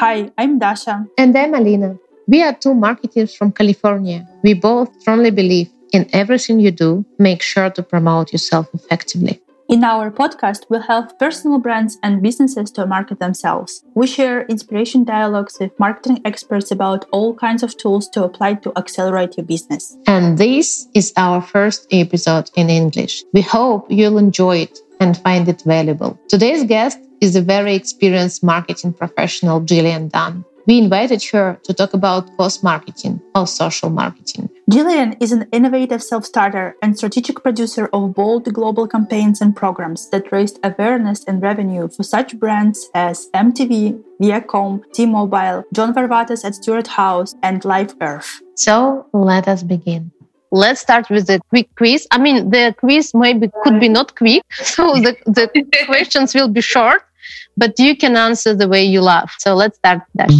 Hi, I'm Dasha. And I'm Alina. We are two marketers from California. We both strongly believe in everything you do, make sure to promote yourself effectively. In our podcast, we'll help personal brands and businesses to market themselves. We share inspiration dialogues with marketing experts about all kinds of tools to apply to accelerate your business. And this is our first episode in English. We hope you'll enjoy it and find it valuable. Today's guest is a very experienced marketing professional, Gillian Dunn. We invited her to talk about post marketing or social marketing. Gillian is an innovative self starter and strategic producer of bold global campaigns and programs that raised awareness and revenue for such brands as MTV, Viacom, T Mobile, John Varvatos at Stuart House, and Live Earth. So let us begin. Let's start with the quick quiz. I mean, the quiz maybe could be not quick, so the, the questions will be short but you can answer the way you love. So let's start, Dash.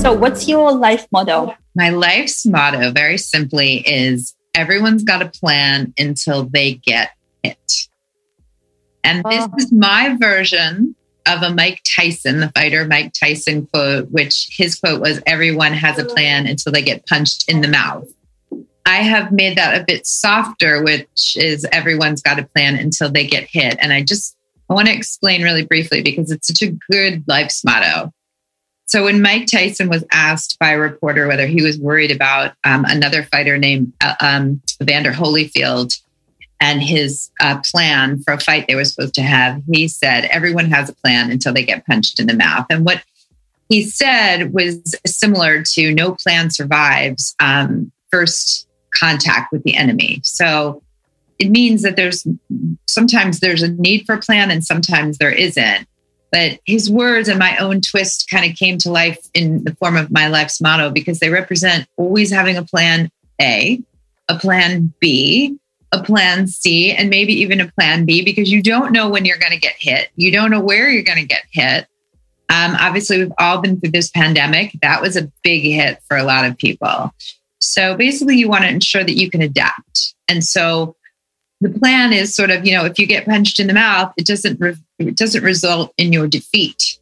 So, what's your life motto? My life's motto, very simply, is everyone's got a plan until they get it. And oh. this oh. is my version of a Mike Tyson, the fighter Mike Tyson quote, which his quote was everyone has a plan until they get punched in the mouth. I have made that a bit softer, which is everyone's got a plan until they get hit. And I just I want to explain really briefly because it's such a good life's motto. So when Mike Tyson was asked by a reporter whether he was worried about um, another fighter named uh, um, Evander Holyfield and his uh, plan for a fight they were supposed to have, he said, "Everyone has a plan until they get punched in the mouth." And what he said was similar to "No plan survives." Um, first contact with the enemy. So it means that there's sometimes there's a need for a plan and sometimes there isn't. But his words and my own twist kind of came to life in the form of my life's motto because they represent always having a plan A, a plan B, a plan C, and maybe even a plan B because you don't know when you're going to get hit. You don't know where you're going to get hit. Um, obviously, we've all been through this pandemic. That was a big hit for a lot of people. So basically, you want to ensure that you can adapt. And so the plan is sort of, you know, if you get punched in the mouth, it doesn't re- it doesn't result in your defeat.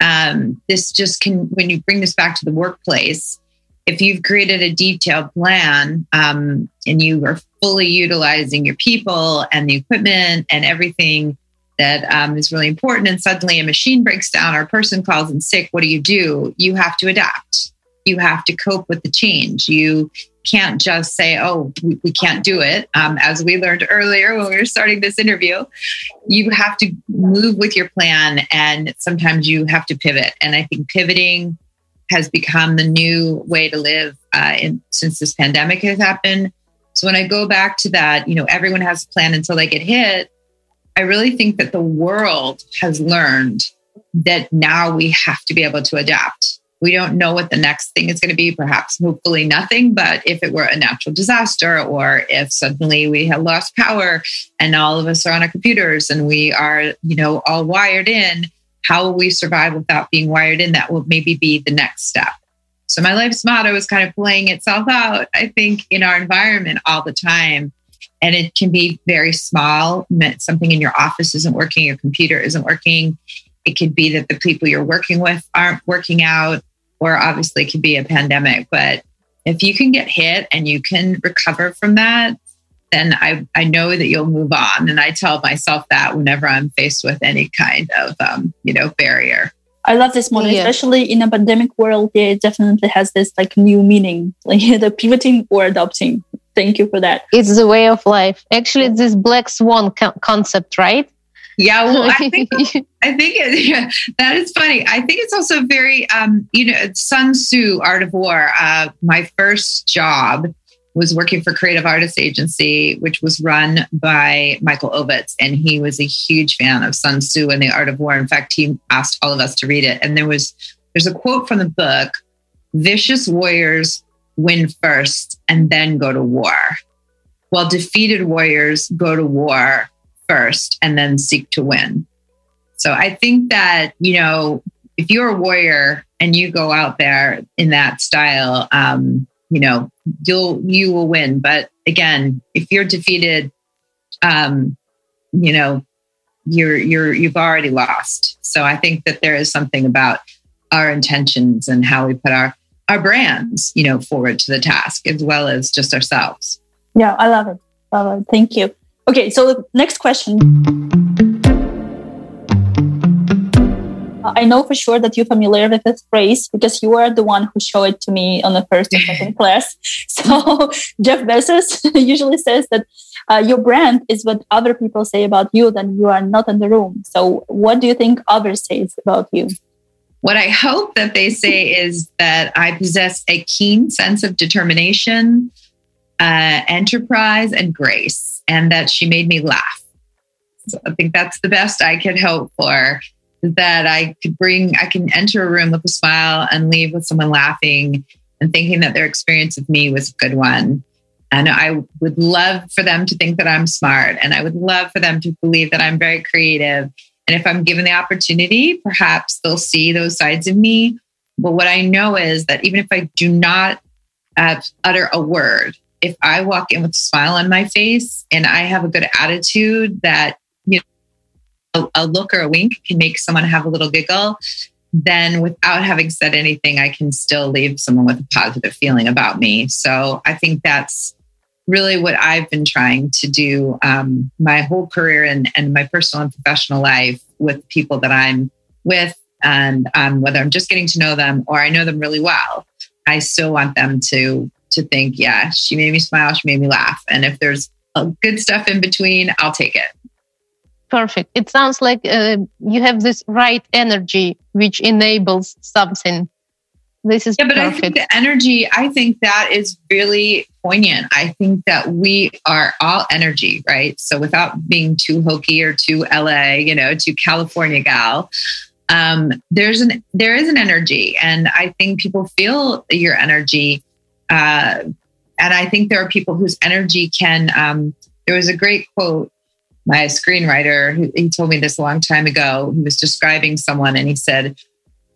Um, this just can, when you bring this back to the workplace, if you've created a detailed plan um, and you are fully utilizing your people and the equipment and everything that um, is really important, and suddenly a machine breaks down or a person calls in sick, what do you do? You have to adapt you have to cope with the change. You can't just say, oh, we, we can't do it. Um, as we learned earlier when we were starting this interview, you have to move with your plan and sometimes you have to pivot. And I think pivoting has become the new way to live uh, in, since this pandemic has happened. So when I go back to that, you know, everyone has a plan until they get hit. I really think that the world has learned that now we have to be able to adapt we don't know what the next thing is going to be, perhaps hopefully nothing. But if it were a natural disaster or if suddenly we had lost power and all of us are on our computers and we are, you know, all wired in, how will we survive without being wired in? That will maybe be the next step. So my life's motto is kind of playing itself out, I think, in our environment all the time. And it can be very small. Something in your office isn't working, your computer isn't working. It could be that the people you're working with aren't working out or obviously it could be a pandemic. But if you can get hit and you can recover from that, then I, I know that you'll move on. And I tell myself that whenever I'm faced with any kind of, um, you know, barrier. I love this model, yeah. especially in a pandemic world. It definitely has this like new meaning, like the pivoting or adopting. Thank you for that. It's the way of life. Actually, it's this black swan co- concept, right? Yeah, well, I think I think it, yeah, that is funny. I think it's also very, um, you know, Sun Tzu, Art of War. Uh, my first job was working for Creative Artists Agency, which was run by Michael Ovitz, and he was a huge fan of Sun Tzu and the Art of War. In fact, he asked all of us to read it, and there was there's a quote from the book: "Vicious warriors win first and then go to war, while defeated warriors go to war." First and then seek to win. So I think that, you know, if you're a warrior and you go out there in that style, um, you know, you'll you will win. But again, if you're defeated, um, you know, you're you're you've already lost. So I think that there is something about our intentions and how we put our our brands, you know, forward to the task as well as just ourselves. Yeah, I love it. Love it. Thank you. Okay, so next question. I know for sure that you're familiar with this phrase because you are the one who showed it to me on the first and second class. So Jeff Bezos usually says that uh, your brand is what other people say about you, then you are not in the room. So what do you think others say about you? What I hope that they say is that I possess a keen sense of determination, uh, enterprise, and grace, and that she made me laugh. So I think that's the best I could hope for. That I could bring, I can enter a room with a smile and leave with someone laughing and thinking that their experience of me was a good one. And I would love for them to think that I'm smart, and I would love for them to believe that I'm very creative and if I'm given the opportunity, perhaps they'll see those sides of me. But what I know is that even if I do not uh, utter a word, if I walk in with a smile on my face and I have a good attitude that, you know, a, a look or a wink can make someone have a little giggle, then without having said anything, I can still leave someone with a positive feeling about me. So I think that's really what I've been trying to do um, my whole career and, and my personal and professional life with people that I'm with. And um, whether I'm just getting to know them or I know them really well, I still want them to to think, yeah, she made me smile, she made me laugh. And if there's good stuff in between, I'll take it. Perfect. It sounds like uh, you have this right energy which enables something this is yeah, but perfect. I think the energy, I think that is really poignant. I think that we are all energy, right? So without being too hokey or too LA, you know, too California gal, um, there's an there is an energy, and I think people feel your energy. Uh, and I think there are people whose energy can. Um, there was a great quote. My screenwriter, who, he told me this a long time ago. He was describing someone, and he said,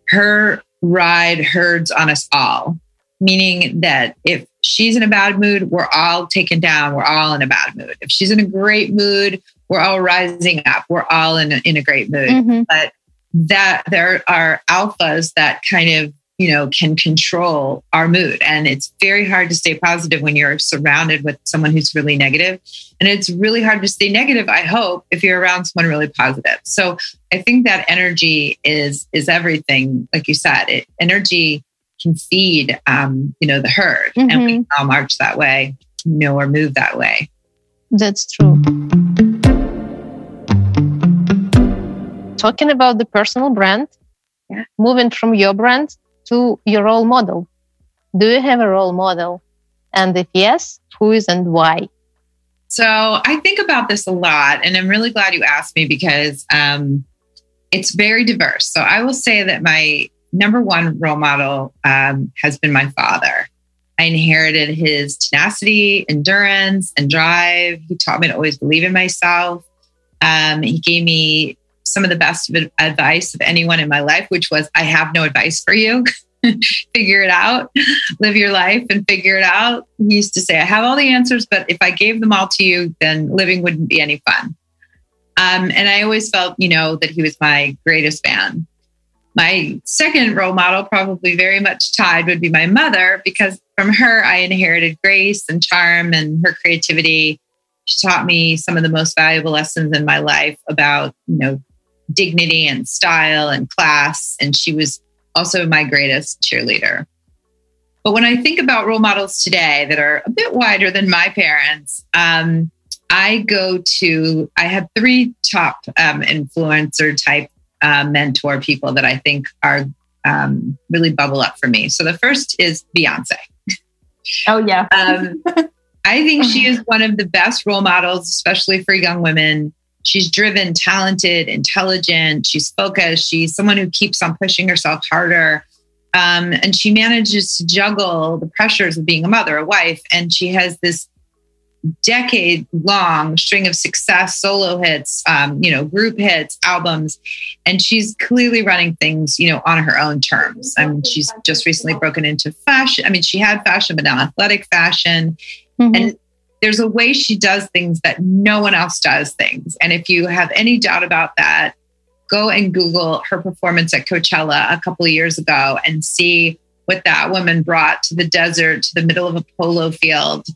"Her ride herds on us all, meaning that if she's in a bad mood, we're all taken down. We're all in a bad mood. If she's in a great mood, we're all rising up. We're all in a, in a great mood. Mm-hmm. But that there are alphas that kind of you know, can control our mood. And it's very hard to stay positive when you're surrounded with someone who's really negative. And it's really hard to stay negative, I hope, if you're around someone really positive. So I think that energy is is everything. Like you said, it, energy can feed um, you know, the herd. Mm-hmm. And we mm-hmm. all march that way, you know, or move that way. That's true. Talking about the personal brand, yeah. moving from your brand to your role model. Do you have a role model? And if yes, who is and why? So I think about this a lot, and I'm really glad you asked me because um, it's very diverse. So I will say that my number one role model um, has been my father. I inherited his tenacity, endurance, and drive. He taught me to always believe in myself. Um, he gave me some of the best advice of anyone in my life, which was, I have no advice for you. figure it out, live your life and figure it out. He used to say, I have all the answers, but if I gave them all to you, then living wouldn't be any fun. Um, and I always felt, you know, that he was my greatest fan. My second role model, probably very much tied, would be my mother, because from her, I inherited grace and charm and her creativity. She taught me some of the most valuable lessons in my life about, you know, dignity and style and class. And she was also my greatest cheerleader. But when I think about role models today that are a bit wider than my parents, um, I go to, I have three top um, influencer type uh, mentor people that I think are um, really bubble up for me. So the first is Beyonce. Oh, yeah. um, I think she is one of the best role models, especially for young women she's driven, talented, intelligent. She's focused. She's someone who keeps on pushing herself harder. Um, and she manages to juggle the pressures of being a mother, a wife. And she has this decade long string of success solo hits um, you know group hits albums and she's clearly running things you know on her own terms i mean she's just recently broken into fashion i mean she had fashion but now athletic fashion mm-hmm. and there's a way she does things that no one else does things. And if you have any doubt about that, go and Google her performance at Coachella a couple of years ago and see what that woman brought to the desert, to the middle of a polo field,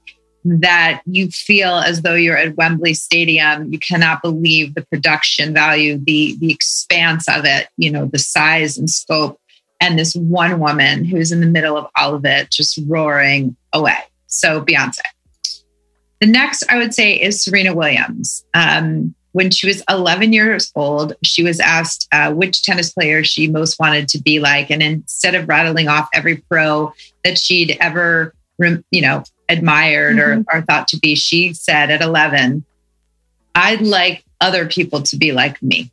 that you feel as though you're at Wembley Stadium. You cannot believe the production value, the, the expanse of it, you know, the size and scope. And this one woman who's in the middle of all of it, just roaring away. So, Beyonce. The next, I would say, is Serena Williams. Um, when she was 11 years old, she was asked uh, which tennis player she most wanted to be like. And instead of rattling off every pro that she'd ever, you know, admired mm-hmm. or, or thought to be, she said at 11, I'd like other people to be like me.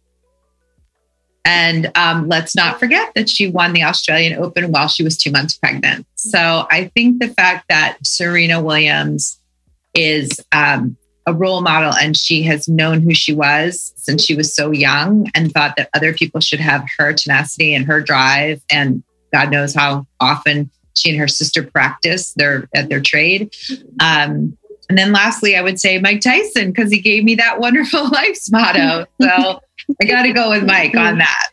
And um, let's not forget that she won the Australian Open while she was two months pregnant. So I think the fact that Serena Williams is um, a role model and she has known who she was since she was so young and thought that other people should have her tenacity and her drive and god knows how often she and her sister practice their at their trade. Um, and then lastly i would say mike tyson because he gave me that wonderful life's motto. So i got to go with mike on that.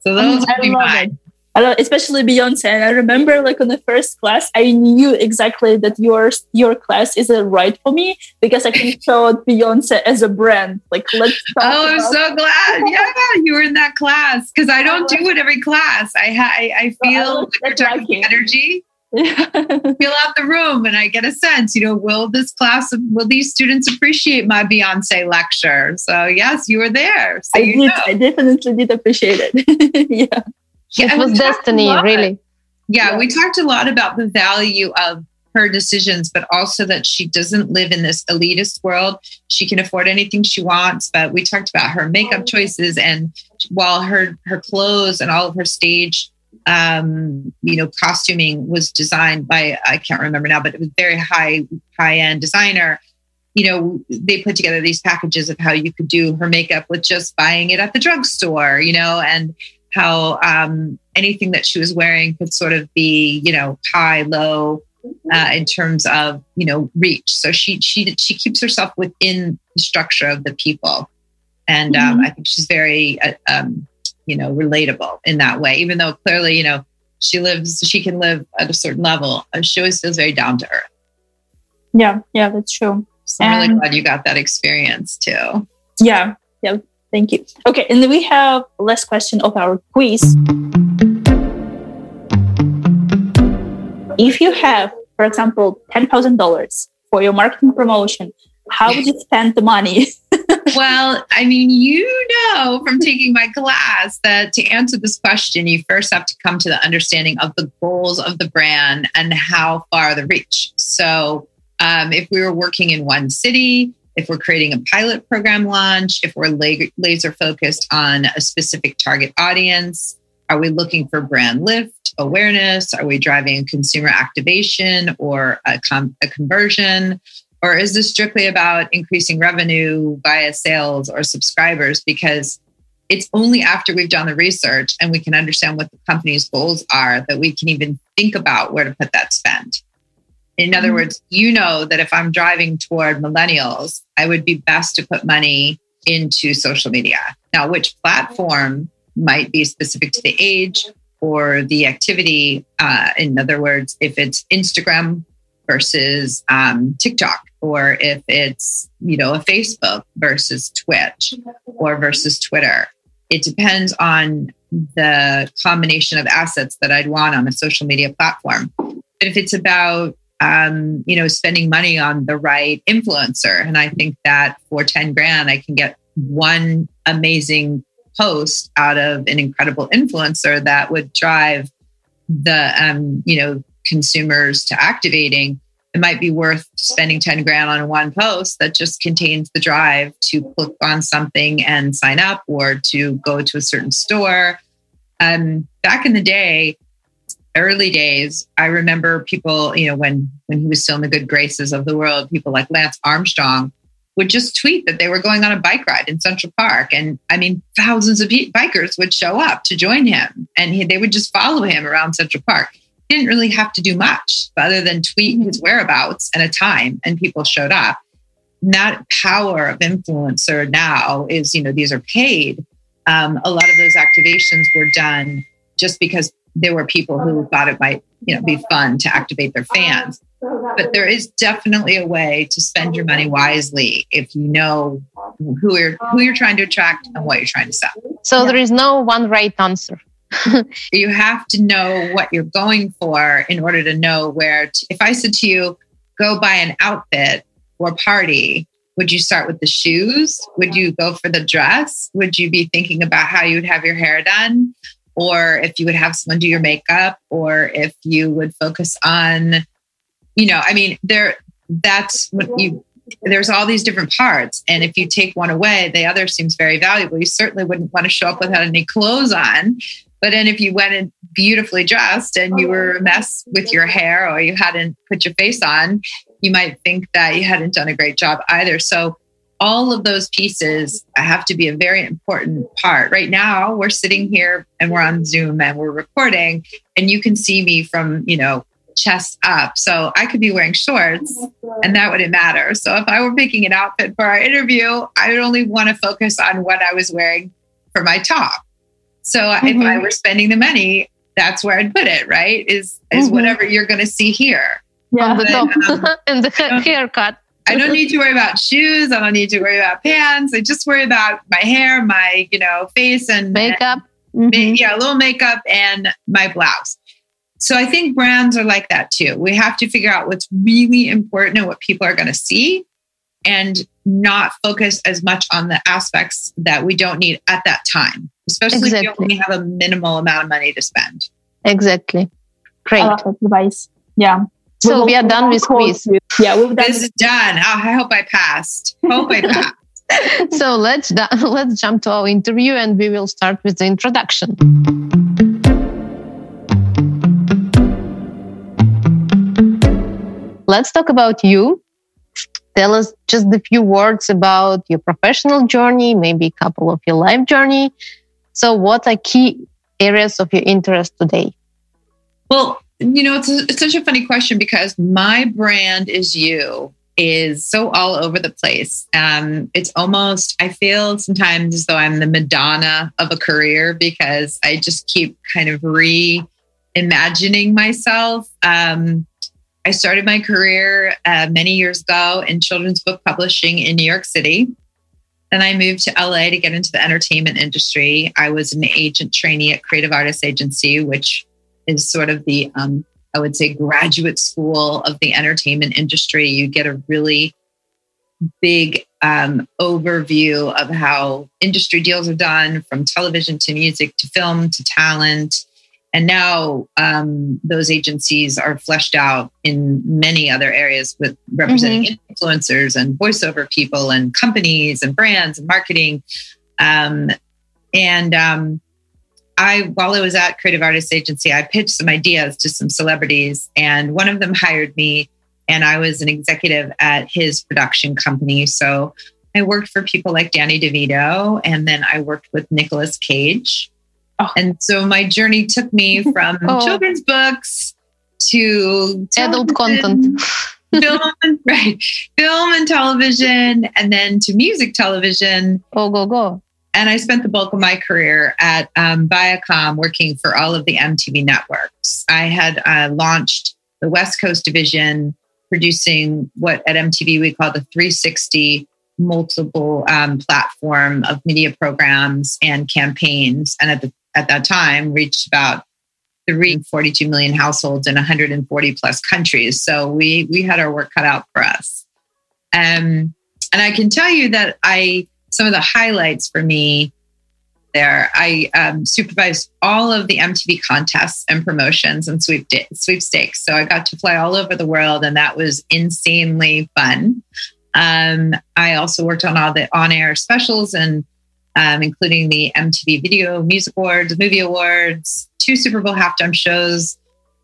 So those would be mine I love, especially Beyonce. And I remember, like on the first class, I knew exactly that your your class is a right for me because I can show Beyonce as a brand. Like, let's. oh, I'm so glad! Yeah, you were in that class because I don't do it every class. I ha- I, I feel so you're talking energy. Feel out the room and I get a sense, you know, will this class, will these students appreciate my Beyonce lecture? So yes, you were there. So I did. Know. I definitely did appreciate it. yeah. Yeah, it was destiny, really. Yeah, yeah, we talked a lot about the value of her decisions, but also that she doesn't live in this elitist world. She can afford anything she wants, but we talked about her makeup choices and while her her clothes and all of her stage um, you know, costuming was designed by I can't remember now, but it was very high high end designer. You know, they put together these packages of how you could do her makeup with just buying it at the drugstore, you know, and how um, anything that she was wearing could sort of be, you know, high, low, uh, in terms of you know reach. So she she she keeps herself within the structure of the people, and um, mm-hmm. I think she's very uh, um, you know relatable in that way. Even though clearly you know she lives, she can live at a certain level. She always feels very down to earth. Yeah, yeah, that's true. So I'm really glad you got that experience too. Yeah, yeah. Thank you. Okay, and then we have last question of our quiz. If you have, for example, $10,000 for your marketing promotion, how would you spend the money? well, I mean, you know from taking my class that to answer this question, you first have to come to the understanding of the goals of the brand and how far the reach. So, um, if we were working in one city, if we're creating a pilot program launch, if we're laser focused on a specific target audience, are we looking for brand lift, awareness? Are we driving consumer activation or a, com- a conversion? Or is this strictly about increasing revenue via sales or subscribers? Because it's only after we've done the research and we can understand what the company's goals are that we can even think about where to put that spend. In other mm-hmm. words, you know that if I'm driving toward millennials, I would be best to put money into social media. Now, which platform might be specific to the age or the activity? Uh, in other words, if it's Instagram versus um, TikTok, or if it's you know a Facebook versus Twitch, or versus Twitter, it depends on the combination of assets that I'd want on a social media platform. But if it's about um, you know, spending money on the right influencer. And I think that for 10 grand, I can get one amazing post out of an incredible influencer that would drive the, um, you know, consumers to activating. It might be worth spending 10 grand on one post that just contains the drive to click on something and sign up or to go to a certain store. Um, back in the day, early days, I remember people, you know, when when he was still in the good graces of the world, people like Lance Armstrong would just tweet that they were going on a bike ride in Central Park, and I mean, thousands of bikers would show up to join him, and he, they would just follow him around Central Park. He didn't really have to do much other than tweet his whereabouts and a time, and people showed up. That power of influencer now is, you know, these are paid. Um, a lot of those activations were done just because there were people who thought it might, you know, be fun to activate their fans. But there is definitely a way to spend your money wisely if you know who you're who you're trying to attract and what you're trying to sell. So there is no one right answer. you have to know what you're going for in order to know where to, if I said to you, go buy an outfit or party, would you start with the shoes? Would you go for the dress? Would you be thinking about how you would have your hair done? Or if you would have someone do your makeup, or if you would focus on, you know, I mean, there that's what you there's all these different parts. And if you take one away, the other seems very valuable. You certainly wouldn't want to show up without any clothes on. But then if you went in beautifully dressed and you were a mess with your hair or you hadn't put your face on, you might think that you hadn't done a great job either. So all of those pieces have to be a very important part. Right now, we're sitting here and we're on Zoom and we're recording, and you can see me from, you know, chest up. So I could be wearing shorts and that wouldn't matter. So if I were picking an outfit for our interview, I would only want to focus on what I was wearing for my top. So mm-hmm. if I mm-hmm. were spending the money, that's where I'd put it, right? Is is mm-hmm. whatever you're going to see here. Yeah, the top um, and the haircut. I don't need to worry about shoes. I don't need to worry about pants. I just worry about my hair, my you know face, and makeup. And, mm-hmm. Yeah, a little makeup and my blouse. So I think brands are like that too. We have to figure out what's really important and what people are going to see, and not focus as much on the aspects that we don't need at that time, especially exactly. if you only have a minimal amount of money to spend. Exactly. Great advice. Yeah. So we are done with quiz. Yeah, we've done. This is done. Oh, I hope I passed. Hope I passed. so let's let's jump to our interview, and we will start with the introduction. Let's talk about you. Tell us just a few words about your professional journey, maybe a couple of your life journey. So, what are key areas of your interest today? Well, you know, it's, a, it's such a funny question because my brand is you is so all over the place. Um, it's almost, I feel sometimes as though I'm the Madonna of a career because I just keep kind of reimagining myself. Um, I started my career uh, many years ago in children's book publishing in New York City. Then I moved to LA to get into the entertainment industry. I was an agent trainee at Creative Artists Agency, which is sort of the, um, I would say, graduate school of the entertainment industry. You get a really big um, overview of how industry deals are done from television to music to film to talent. And now um, those agencies are fleshed out in many other areas with representing mm-hmm. influencers and voiceover people and companies and brands and marketing. Um, and um, I, while I was at Creative Artists Agency, I pitched some ideas to some celebrities, and one of them hired me, and I was an executive at his production company. So I worked for people like Danny DeVito, and then I worked with Nicolas Cage. Oh. And so my journey took me from oh. children's books to adult content. film and right, film and television, and then to music television. Oh, go go! And I spent the bulk of my career at um, Viacom working for all of the MTV networks. I had uh, launched the West Coast division, producing what at MTV we call the 360 multiple um, platform of media programs and campaigns. And at, the, at that time, reached about 342 million households in 140 plus countries. So we, we had our work cut out for us. Um, and I can tell you that I some of the highlights for me there. I um, supervised all of the MTV contests and promotions and sweep sweepstakes. So I got to fly all over the world, and that was insanely fun. Um, I also worked on all the on air specials and um, including the MTV Video Music Awards, Movie Awards, two Super Bowl halftime shows,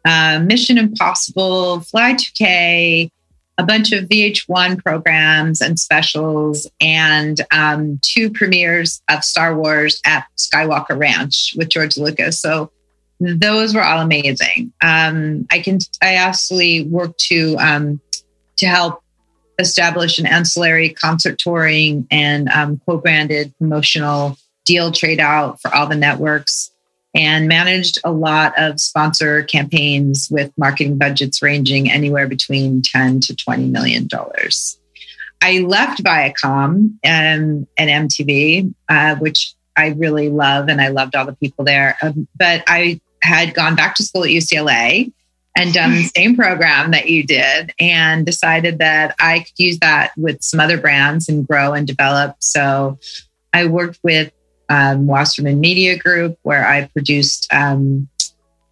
uh, Mission Impossible, Fly 2K, a bunch of VH1 programs and specials, and um, two premieres of Star Wars at Skywalker Ranch with George Lucas. So those were all amazing. Um, I can I actually worked to um, to help establish an ancillary concert touring and um, co-branded promotional deal trade out for all the networks and managed a lot of sponsor campaigns with marketing budgets ranging anywhere between 10 to 20 million dollars. I left Viacom and, and MTV, uh, which I really love, and I loved all the people there. Um, but I had gone back to school at UCLA and done the same program that you did and decided that I could use that with some other brands and grow and develop. So I worked with um, Wasserman Media Group where I produced um,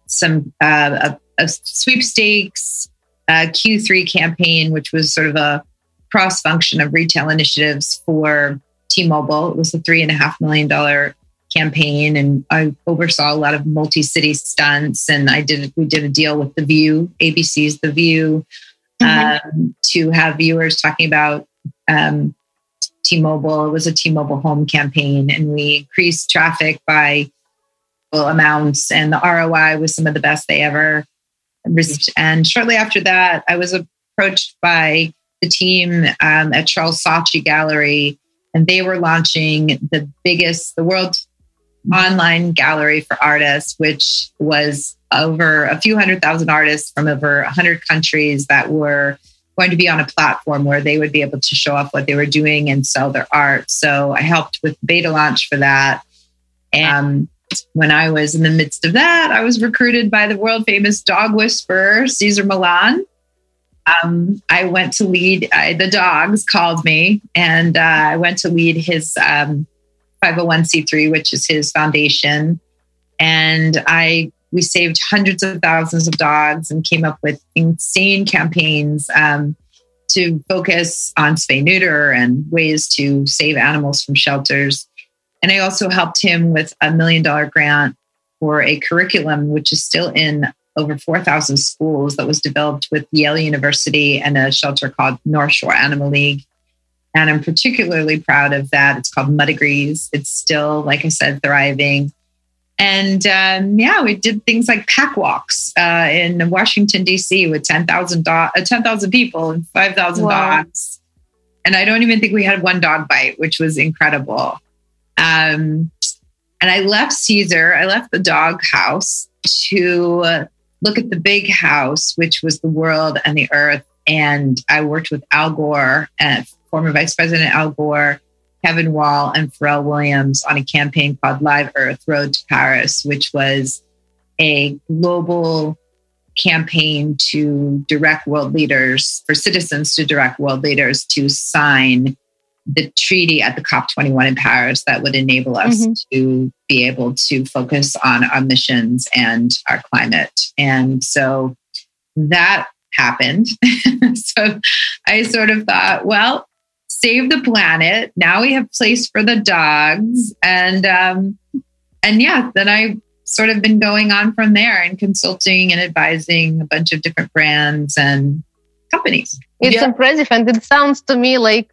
some uh, a, a, sweepstakes uh, Q3 campaign, which was sort of a cross function of retail initiatives for T-Mobile. It was a three and a half million dollar campaign and I oversaw a lot of multi-city stunts and I did we did a deal with The View, ABC's The View, mm-hmm. um, to have viewers talking about um, T-Mobile. It was a T-Mobile home campaign and we increased traffic by amounts and the ROI was some of the best they ever reached. And shortly after that, I was approached by the team um, at Charles Saatchi Gallery and they were launching the biggest, the world's online gallery for artists, which was over a few hundred thousand artists from over 100 countries that were going to be on a platform where they would be able to show off what they were doing and sell their art. So I helped with beta launch for that. And when I was in the midst of that, I was recruited by the world famous dog whisperer, Cesar Millan. Um, I went to lead, uh, the dogs called me, and uh, I went to lead his um, 501c3, which is his foundation. And I we saved hundreds of thousands of dogs and came up with insane campaigns um, to focus on spay neuter and ways to save animals from shelters. And I also helped him with a million dollar grant for a curriculum, which is still in over 4,000 schools, that was developed with Yale University and a shelter called North Shore Animal League. And I'm particularly proud of that. It's called Mutt-i-grees. It's still, like I said, thriving. And um, yeah, we did things like pack walks uh, in Washington, D.C. with 10,000 do- uh, 10, people and 5,000 wow. dogs. And I don't even think we had one dog bite, which was incredible. Um, and I left Cesar, I left the dog house to look at the big house, which was the world and the earth. And I worked with Al Gore at former Vice President Al Gore, Kevin Wall, and Pharrell Williams on a campaign called Live Earth Road to Paris, which was a global campaign to direct world leaders, for citizens to direct world leaders to sign the treaty at the COP21 in Paris that would enable us mm-hmm. to be able to focus on our missions and our climate. And so that happened. so I sort of thought, well, save the planet. Now we have place for the dogs, and um, and yeah, then I sort of been going on from there and consulting and advising a bunch of different brands and companies. It's yeah. impressive, and it sounds to me like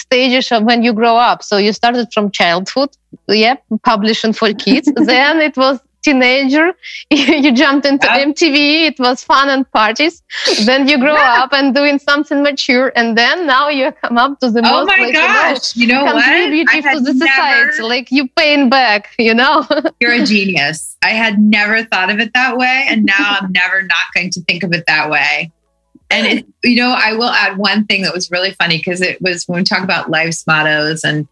stages of when you grow up. So you started from childhood, yeah, publishing for kids. then it was teenager, you jumped into yeah. MTV. It was fun and parties. Then you grow yeah. up and doing something mature, and then now you come up to the oh most my like, gosh, you know, you know contributive to the never, society. Like you paying back, you know. you're a genius. I had never thought of it that way, and now I'm never not going to think of it that way. And it, you know, I will add one thing that was really funny because it was when we talk about life's mottos and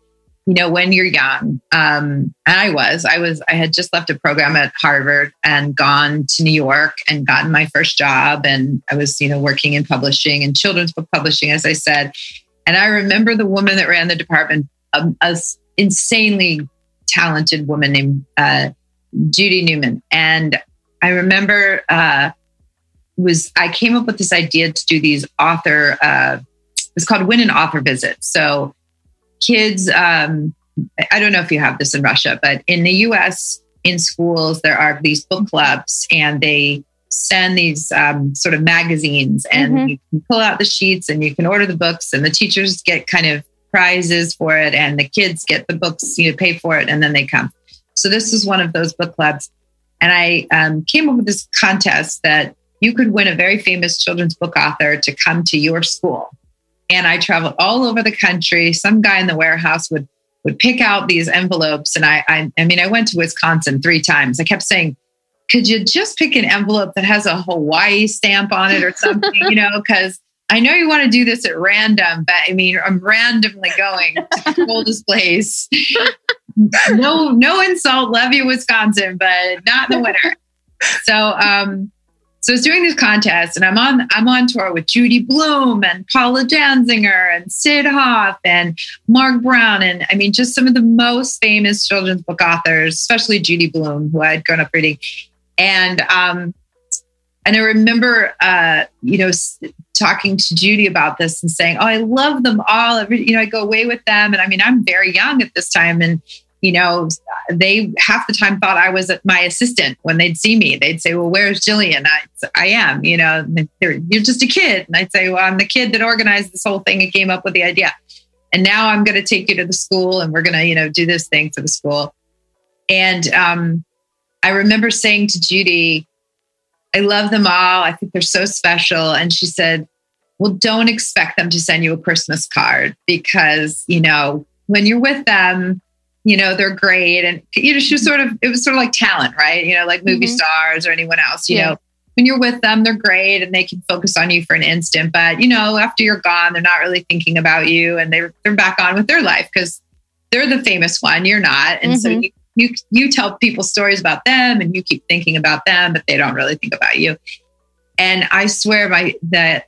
you know, when you're young, um, and I was, I was, I had just left a program at Harvard and gone to New York and gotten my first job. And I was, you know, working in publishing and children's book publishing, as I said. And I remember the woman that ran the department, um, a insanely talented woman named uh, Judy Newman. And I remember uh, was I came up with this idea to do these author. Uh, it's called Win an Author Visit. So kids, um, I don't know if you have this in Russia, but in the US, in schools, there are these book clubs and they send these um, sort of magazines and mm-hmm. you can pull out the sheets and you can order the books and the teachers get kind of prizes for it and the kids get the books, you know, pay for it and then they come. So this is one of those book clubs. And I um, came up with this contest that you could win a very famous children's book author to come to your school. And I traveled all over the country. Some guy in the warehouse would would pick out these envelopes. And I, I, I mean, I went to Wisconsin three times. I kept saying, could you just pick an envelope that has a Hawaii stamp on it or something, you know, because I know you want to do this at random, but I mean, I'm randomly going to the coldest place. no, no insult, love you, Wisconsin, but not in the winter. So, um, so I was doing this contest, and I'm on I'm on tour with Judy Blume and Paula Danziger and Sid Hoff and Marc Brown, and I mean just some of the most famous children's book authors, especially Judy Blume, who I had grown up reading, and um, and I remember uh, you know talking to Judy about this and saying, "Oh, I love them all. Every, you know, I go away with them, and I mean, I'm very young at this time, and you know, they half the time thought I was my assistant when they'd see me. They'd say, Well, where's Gillian? I, I am, you know, you're just a kid. And I'd say, Well, I'm the kid that organized this whole thing and came up with the idea. And now I'm going to take you to the school and we're going to, you know, do this thing for the school. And um, I remember saying to Judy, I love them all. I think they're so special. And she said, Well, don't expect them to send you a Christmas card because, you know, when you're with them, you know they're great. And you know she was sort of it was sort of like talent right? You know like movie mm-hmm. stars or anyone else you yeah. know. When you're with them they're great and they can focus on you for an instant. But you know after you're gone they're not really thinking about you and they're they're back on with their life because they're the famous one. You're not. And mm-hmm. so you, you you tell people stories about them and you keep thinking about them but they don't really think about you. And i swear by that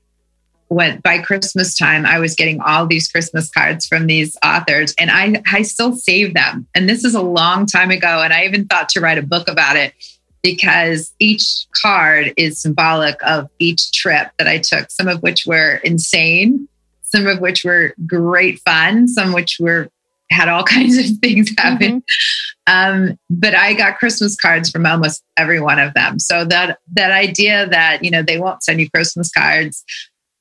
when by Christmas time, I was getting all these Christmas cards from these authors, and I I still save them. And this is a long time ago, and I even thought to write a book about it because each card is symbolic of each trip that I took. Some of which were insane, some of which were great fun, some which were had all kinds of things happen. Mm-hmm. Um, but I got Christmas cards from almost every one of them. So that that idea that you know they won't send you Christmas cards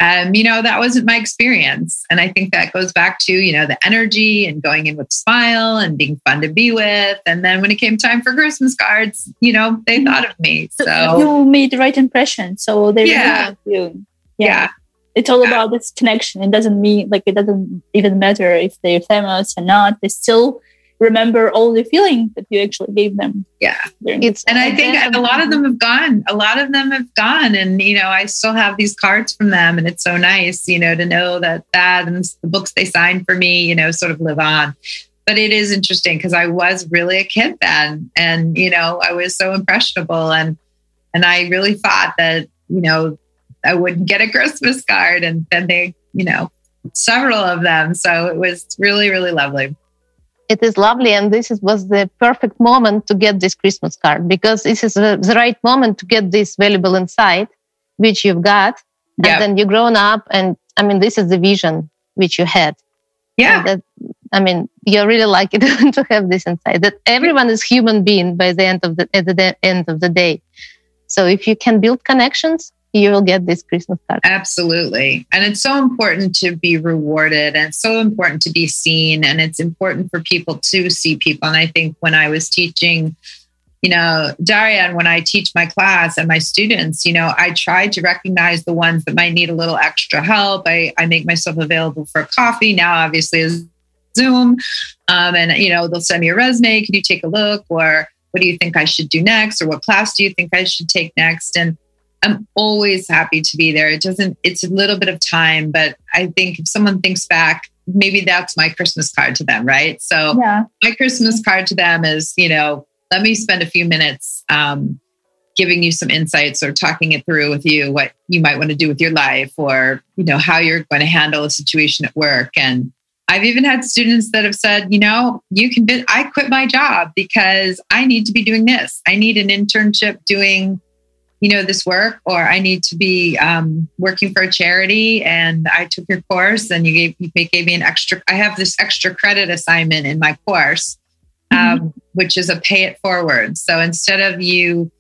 um, you know, that wasn't my experience. And I think that goes back to, you know, the energy and going in with smile and being fun to be with. And then when it came time for Christmas cards, you know, they mm-hmm. thought of me. So, so you made the right impression. So they yeah. really you. Yeah. yeah. It's all yeah. about this connection. It doesn't mean like it doesn't even matter if they're famous or not. They still remember all the feelings that you actually gave them. Yeah. It's and I think a lot of them have gone. A lot of them have gone. And you know, I still have these cards from them. And it's so nice, you know, to know that that and the books they signed for me, you know, sort of live on. But it is interesting because I was really a kid then. And, you know, I was so impressionable and and I really thought that, you know, I wouldn't get a Christmas card. And then they, you know, several of them. So it was really, really lovely it is lovely and this is, was the perfect moment to get this christmas card because this is the, the right moment to get this valuable insight which you've got and yep. then you've grown up and i mean this is the vision which you had. Yeah. That i mean you're really lucky to have this insight that everyone is human being by the end of the at the end of the day. So if you can build connections you will get this Christmas card. Absolutely. And it's so important to be rewarded and so important to be seen. And it's important for people to see people. And I think when I was teaching, you know, Daria, and when I teach my class and my students, you know, I try to recognize the ones that might need a little extra help. I, I make myself available for coffee now, obviously, as Zoom. Um, and, you know, they'll send me a resume. Can you take a look? Or what do you think I should do next? Or what class do you think I should take next? And I'm always happy to be there. It doesn't, it's a little bit of time, but I think if someone thinks back, maybe that's my Christmas card to them, right? So yeah. my Christmas card to them is, you know, let me spend a few minutes um, giving you some insights or talking it through with you, what you might want to do with your life or, you know, how you're going to handle a situation at work. And I've even had students that have said, you know, you can, be, I quit my job because I need to be doing this. I need an internship doing you know this work or i need to be um, working for a charity and i took your course and you gave, you gave me an extra i have this extra credit assignment in my course um, mm-hmm. which is a pay it forward so instead of you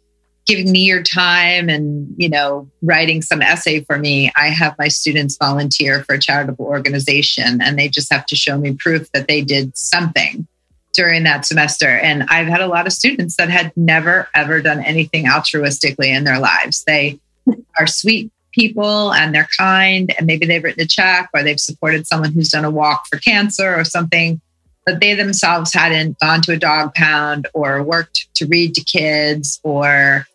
giving me your time and you know writing some essay for me i have my students volunteer for a charitable organization and they just have to show me proof that they did something during that semester. And I've had a lot of students that had never, ever done anything altruistically in their lives. They are sweet people and they're kind, and maybe they've written a check or they've supported someone who's done a walk for cancer or something, but they themselves hadn't gone to a dog pound or worked to read to kids or,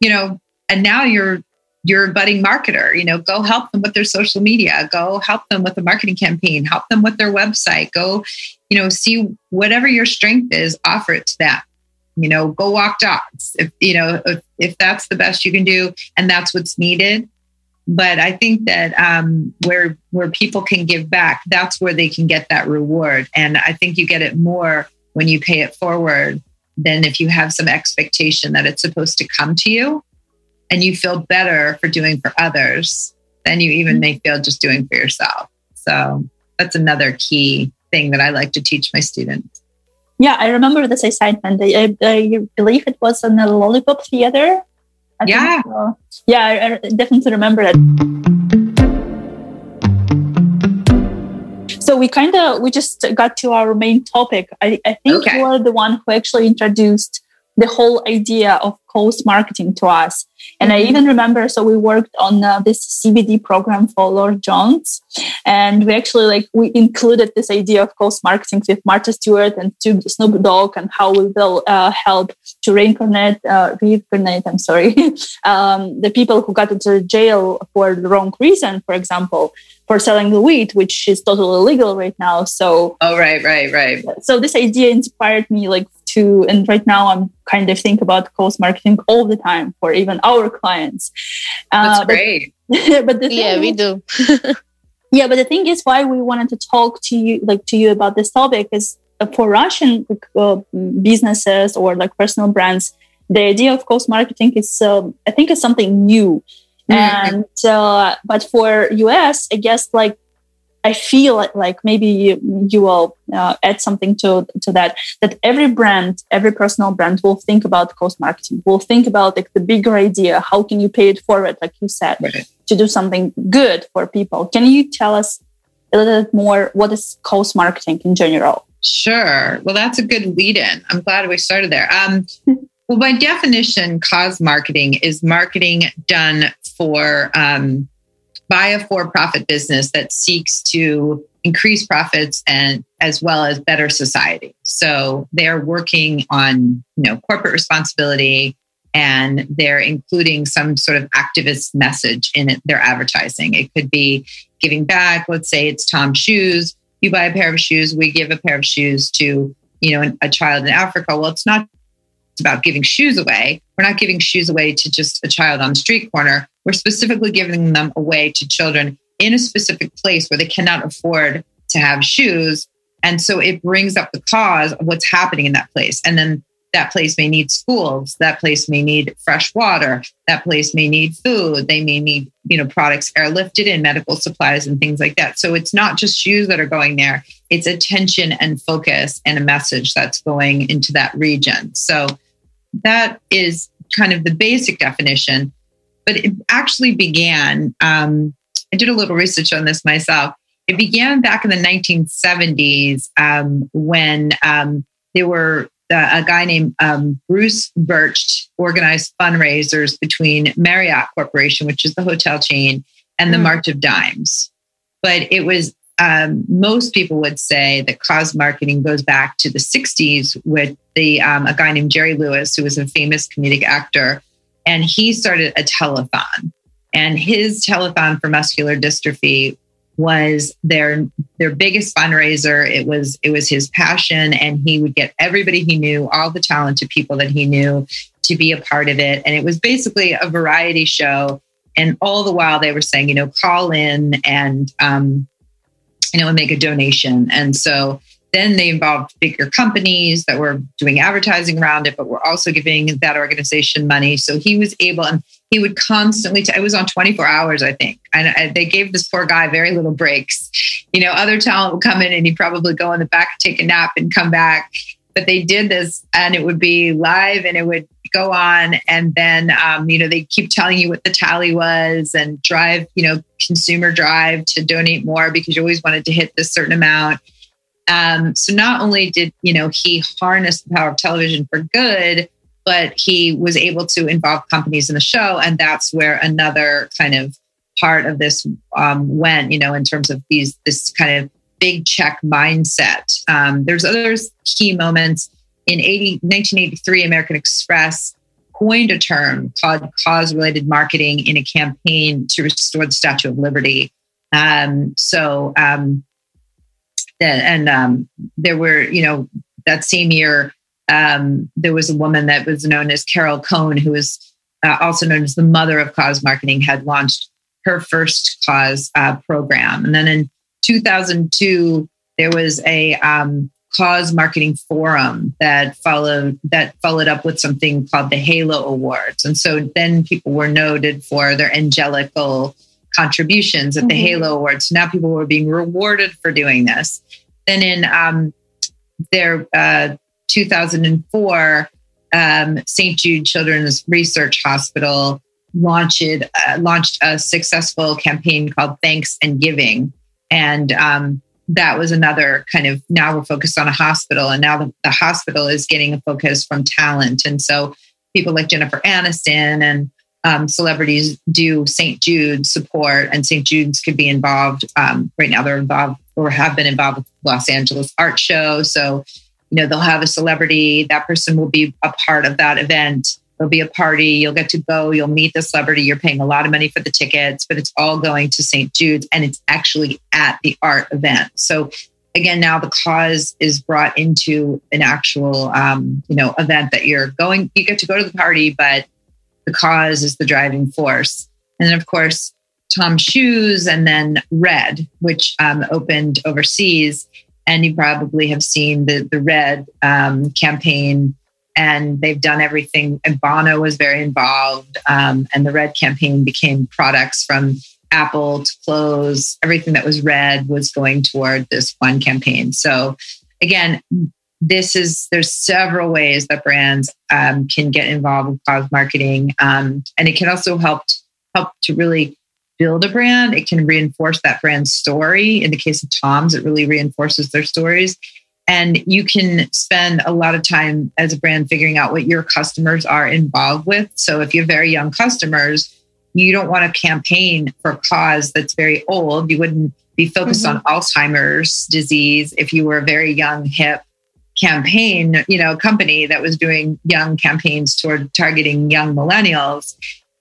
you know, and now you're you're a budding marketer you know go help them with their social media go help them with a marketing campaign help them with their website go you know see whatever your strength is offer it to them. You know go walk dogs if you know if, if that's the best you can do and that's what's needed. But i think that um, where where people can give back that's where they can get that reward. And i think you get it more when you pay it forward than if you have some expectation that it's supposed to come to you and you feel better for doing for others than you even mm-hmm. may feel just doing for yourself so that's another key thing that i like to teach my students yeah i remember this assignment i, I believe it was in the lollipop theater I yeah. So. Yeah, I, I definitely remember it. So we kind of we just got to our main topic. I, I think okay. you are the one who actually introduced the whole idea of cause marketing to us. And mm-hmm. I even remember, so we worked on uh, this CBD program for Lord Jones, and we actually like we included this idea of cause marketing with Martha Stewart and to Snoop Dogg, and how we will uh, help to reincarnate, uh, reincarnate. I'm sorry, um, the people who got into jail for the wrong reason, for example, for selling the weed, which is totally illegal right now. So, oh right, right, right. So this idea inspired me like to and right now i'm kind of think about cause marketing all the time for even our clients. Uh, that's great. but, yeah we do. Yeah but the thing is why we wanted to talk to you like to you about this topic is uh, for russian uh, businesses or like personal brands the idea of cause marketing is um, i think is something new. Mm-hmm. and uh, but for us i guess like I feel like maybe you, you will uh, add something to, to that, that every brand, every personal brand will think about cause marketing, will think about like the bigger idea. How can you pay it forward, like you said, right. to do something good for people? Can you tell us a little bit more what is cause marketing in general? Sure. Well, that's a good lead in. I'm glad we started there. Um, well, by definition, cause marketing is marketing done for um, by a for-profit business that seeks to increase profits and as well as better society. So they're working on, you know, corporate responsibility and they're including some sort of activist message in it, their advertising. It could be giving back. Let's say it's Tom Shoes. You buy a pair of shoes, we give a pair of shoes to, you know, a child in Africa. Well, it's not about giving shoes away. We're not giving shoes away to just a child on the street corner. We're specifically giving them away to children in a specific place where they cannot afford to have shoes. And so it brings up the cause of what's happening in that place. And then that place may need schools that place may need fresh water that place may need food they may need you know products airlifted in medical supplies and things like that so it's not just shoes that are going there it's attention and focus and a message that's going into that region so that is kind of the basic definition but it actually began, um, I did a little research on this myself. It began back in the 1970s um, when um, there were uh, a guy named um, Bruce Burtch organized fundraisers between Marriott Corporation, which is the hotel chain, and the mm. March of Dimes. But it was um, most people would say that cause marketing goes back to the 60s with the um, a guy named Jerry Lewis, who was a famous comedic actor and he started a telethon. And his telethon for muscular dystrophy was their their biggest fundraiser. It was it was his passion, and he would get everybody he knew, all the talented people that he knew, to be a part of it. And it was basically a variety show. And all the while, they were saying, you know, call in and um, you know, and make a donation. And so then they involved bigger companies that were doing advertising around it, but were also giving that organization money. So he was able, and he would constantly, I was on 24 hours, I think. And I, they gave this poor guy very little breaks. You know, other talent would come in and he'd probably go in the back, take a nap, and come back. But they did this and it would be live and it would go on. And then, um, you know, they keep telling you what the tally was and drive, you know, consumer drive to donate more because you always wanted to hit this certain amount Um, so not only did you know he harness the power of television for good, but he was able to involve companies in the show, and that's where another kind of part of this um, went. You know, in terms of these this kind of big check mindset. Um, there's other key moments in 80, 1983. American Express coined a term called cause-related marketing in a campaign to restore the Statue of Liberty. Um, so um, and um, there were, you know, that same year, um, there was a woman that was known as Carol Cone, who was uh, also known as the mother of cause marketing, had launched her first cause uh, program. And then in 2002, there was a um, cause marketing forum that followed that followed up with something called the Halo Awards. And so then people were noted for their angelical contributions at mm-hmm. the Halo Awards. So now people were being rewarded for doing this. Then in um, their uh, 2004, um, St. Jude Children's Research Hospital launched uh, launched a successful campaign called Thanks and Giving, and um, that was another kind of now we're focused on a hospital, and now the, the hospital is getting a focus from talent, and so people like Jennifer Aniston and um, celebrities do St. Jude support, and St. Jude's could be involved. Um, right now, they're involved or have been involved with Los Angeles Art Show. So, you know, they'll have a celebrity. That person will be a part of that event. There'll be a party. You'll get to go. You'll meet the celebrity. You're paying a lot of money for the tickets, but it's all going to St. Jude's, and it's actually at the art event. So again now the cause is brought into an actual um, you know event that you're going you get to go to the party but the cause is the driving force. And then, of course, Tom Shoes and then Red, which um, opened overseas. And you probably have seen the, the Red um, campaign, and they've done everything. And Bono was very involved. Um, and the Red campaign became products from Apple to clothes. Everything that was red was going toward this one campaign. So, again, this is there's several ways that brands um, can get involved with cause marketing um, and it can also help help to really build a brand it can reinforce that brand story in the case of tom's it really reinforces their stories and you can spend a lot of time as a brand figuring out what your customers are involved with so if you have very young customers you don't want to campaign for a cause that's very old you wouldn't be focused mm-hmm. on alzheimer's disease if you were a very young hip campaign, you know, company that was doing young campaigns toward targeting young millennials,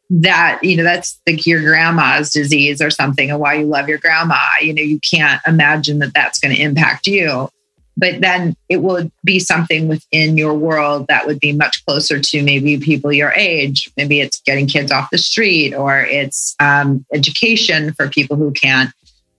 that, you know, that's like your grandma's disease or something, and why you love your grandma. You know, you can't imagine that that's going to impact you. But then it would be something within your world that would be much closer to maybe people your age. Maybe it's getting kids off the street or it's um, education for people who can't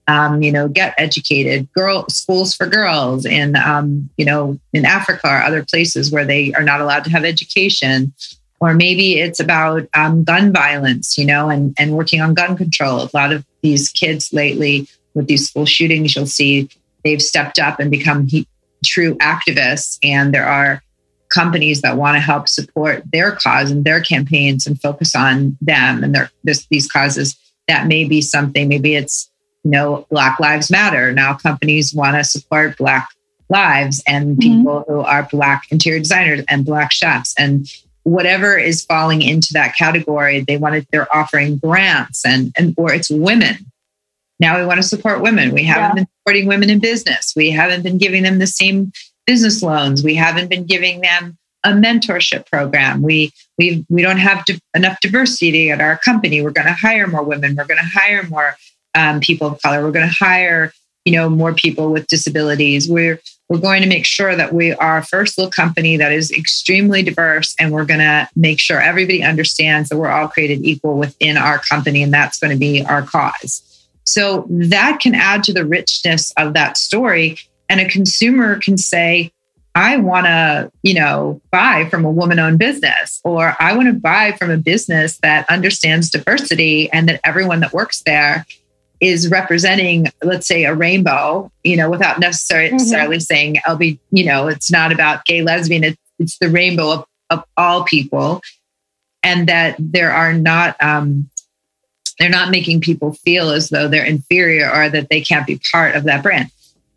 um, you know, get educated, girl schools for girls in, um, you know, in Africa or other places where they are not allowed to have education. Or maybe it's about um, gun violence, you know, and, and working on gun control. A lot of these kids lately with these school shootings, you'll see they've stepped up and become he- true activists. And there are companies that want to help support their cause and their campaigns and focus on them and their this, these causes. That may be something. Maybe it's you know, Black Lives Matter. Now companies want to support Black lives and mm-hmm. people mm-hmm. who are Black interior designers and Black chefs and whatever is falling into that category. They wanted they're offering grants and and or it's women. Now we want to support women. We haven't yeah. been supporting women in business. We haven't been giving them the same business loans. We haven't been giving them a mentorship program. We we we don't have di- enough diversity at our company. We're going to hire more women. We're going to hire more um, people of color. We're going to hire, you know, more people with disabilities. We're we're going to make sure that we are a first little company that is extremely diverse, and we're going to make sure everybody understands that we're all created equal within our company, and that's going to be our cause. So that can add to the richness of that story, and a consumer can say, I want to, you know, buy from a woman owned business, or I want to buy from a business that understands diversity and that everyone that works there is representing, let's say, a rainbow, you know, without necessarily, mm-hmm. necessarily saying LB, you know, it's not about gay, lesbian, it's, it's the rainbow of, of all people. And that there are not, um, they're not making people feel as though they're inferior or that they can't be part of that brand.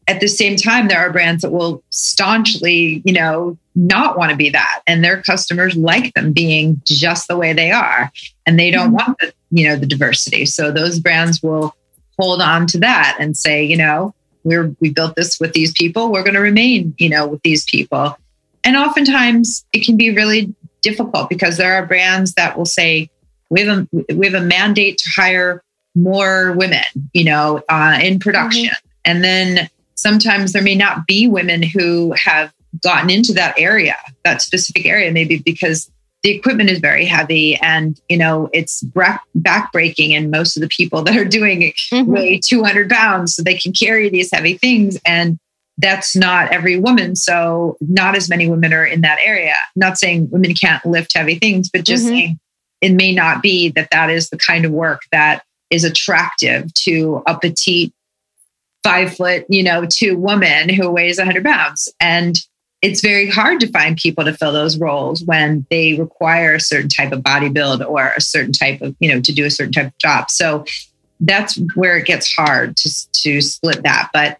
at the same time, there are brands that will staunchly, you know, not want to be that. And their customers like them being just the way they are. And they don't mm-hmm. want the, you know, the diversity. So those brands will hold on to that and say, you know, we're we built this with these people, we're going to remain, you know, with these people. And oftentimes it can be really difficult because there are brands that will say, we have a we have a mandate to hire more women, you know, uh, in production. Mm-hmm. And then sometimes there may not be women who have gotten into that area, that specific area, maybe because the equipment is very heavy and you know it's backbreaking and most of the people that are doing it mm-hmm. weigh 200 pounds so they can carry these heavy things and that's not every woman so not as many women are in that area not saying women can't lift heavy things but just mm-hmm. saying it may not be that that is the kind of work that is attractive to a petite five foot, you know, two woman who weighs 100 pounds. And it's very hard to find people to fill those roles when they require a certain type of body build or a certain type of, you know, to do a certain type of job. So that's where it gets hard to, to split that. But,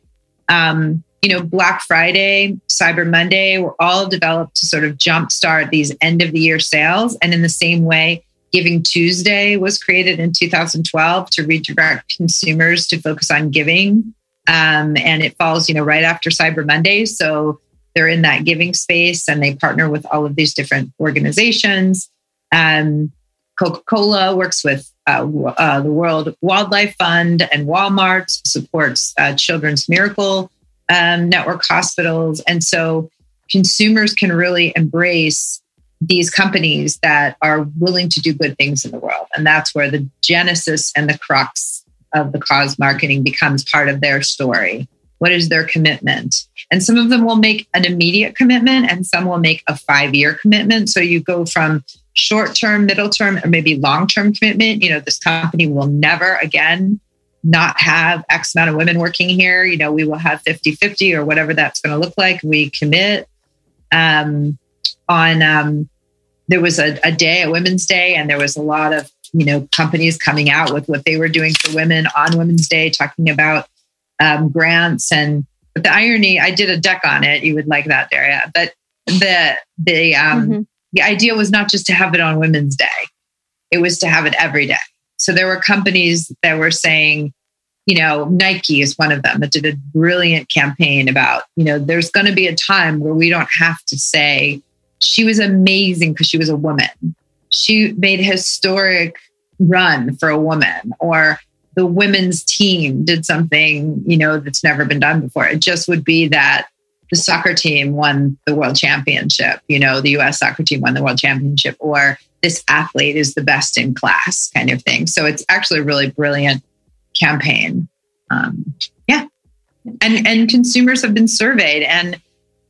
um, you know, Black Friday, Cyber Monday were all developed to sort of jumpstart these end of the year sales. And in the same way, Giving Tuesday was created in 2012 to redirect consumers to focus on giving um, and it falls, you know, right after Cyber Monday. So they're in that giving space and they partner with all of these different organizations. Um, Coca Cola works with uh, uh, the World Wildlife Fund and Walmart, supports uh, Children's Miracle um, Network hospitals. And so consumers can really embrace these companies that are willing to do good things in the world. And that's where the genesis and the crux of the cause marketing becomes part of their story. What is their commitment? And some of them will make an immediate commitment and some will make a five year commitment. So you go from short term, middle term, or maybe long term commitment. You know, this company will never again not have X amount of women working here. You know, we will have 50 50 or whatever that's going to look like. We commit um, on, um, there was a, a day, a Women's Day, and there was a lot of you know companies coming out with what they were doing for women on Women's Day, talking about um, grants and. But the irony, I did a deck on it. You would like that, Daria. But the the um, mm-hmm. the idea was not just to have it on Women's Day; it was to have it every day. So there were companies that were saying, you know, Nike is one of them that did a brilliant campaign about, you know, there's going to be a time where we don't have to say she was amazing because she was a woman. She made historic run for a woman or the women's team did something you know that's never been done before. It just would be that the soccer team won the world championship you know the us soccer team won the world championship or this athlete is the best in class kind of thing. So it's actually a really brilliant campaign. Um, yeah. And and consumers have been surveyed and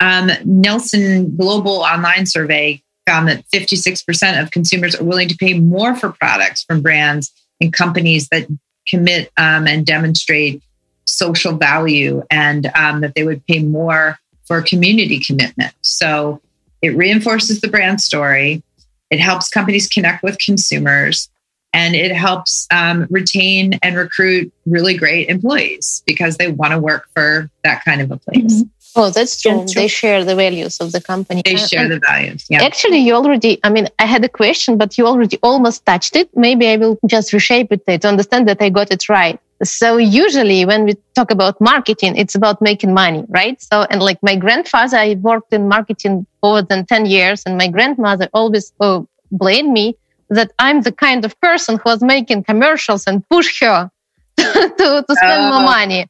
um, Nielsen Global Online Survey found that 56% of consumers are willing to pay more for products from brands and companies that commit um, and demonstrate social value and um, that they would pay more for community commitment. So it reinforces the brand story. It helps companies connect with consumers and it helps um, retain and recruit really great employees because they want to work for that kind of a place. Mm-hmm. Oh, that's true. They share the values of the company. They share the values. Yeah. Actually, you already, I mean, I had a question, but you already almost touched it. Maybe I will just reshape it to understand that I got it right. So usually when we talk about marketing, it's about making money, right? So, and like my grandfather, I worked in marketing more than 10 years and my grandmother always uh, blamed me that I'm the kind of person who was making commercials and push her to, to spend uh, more money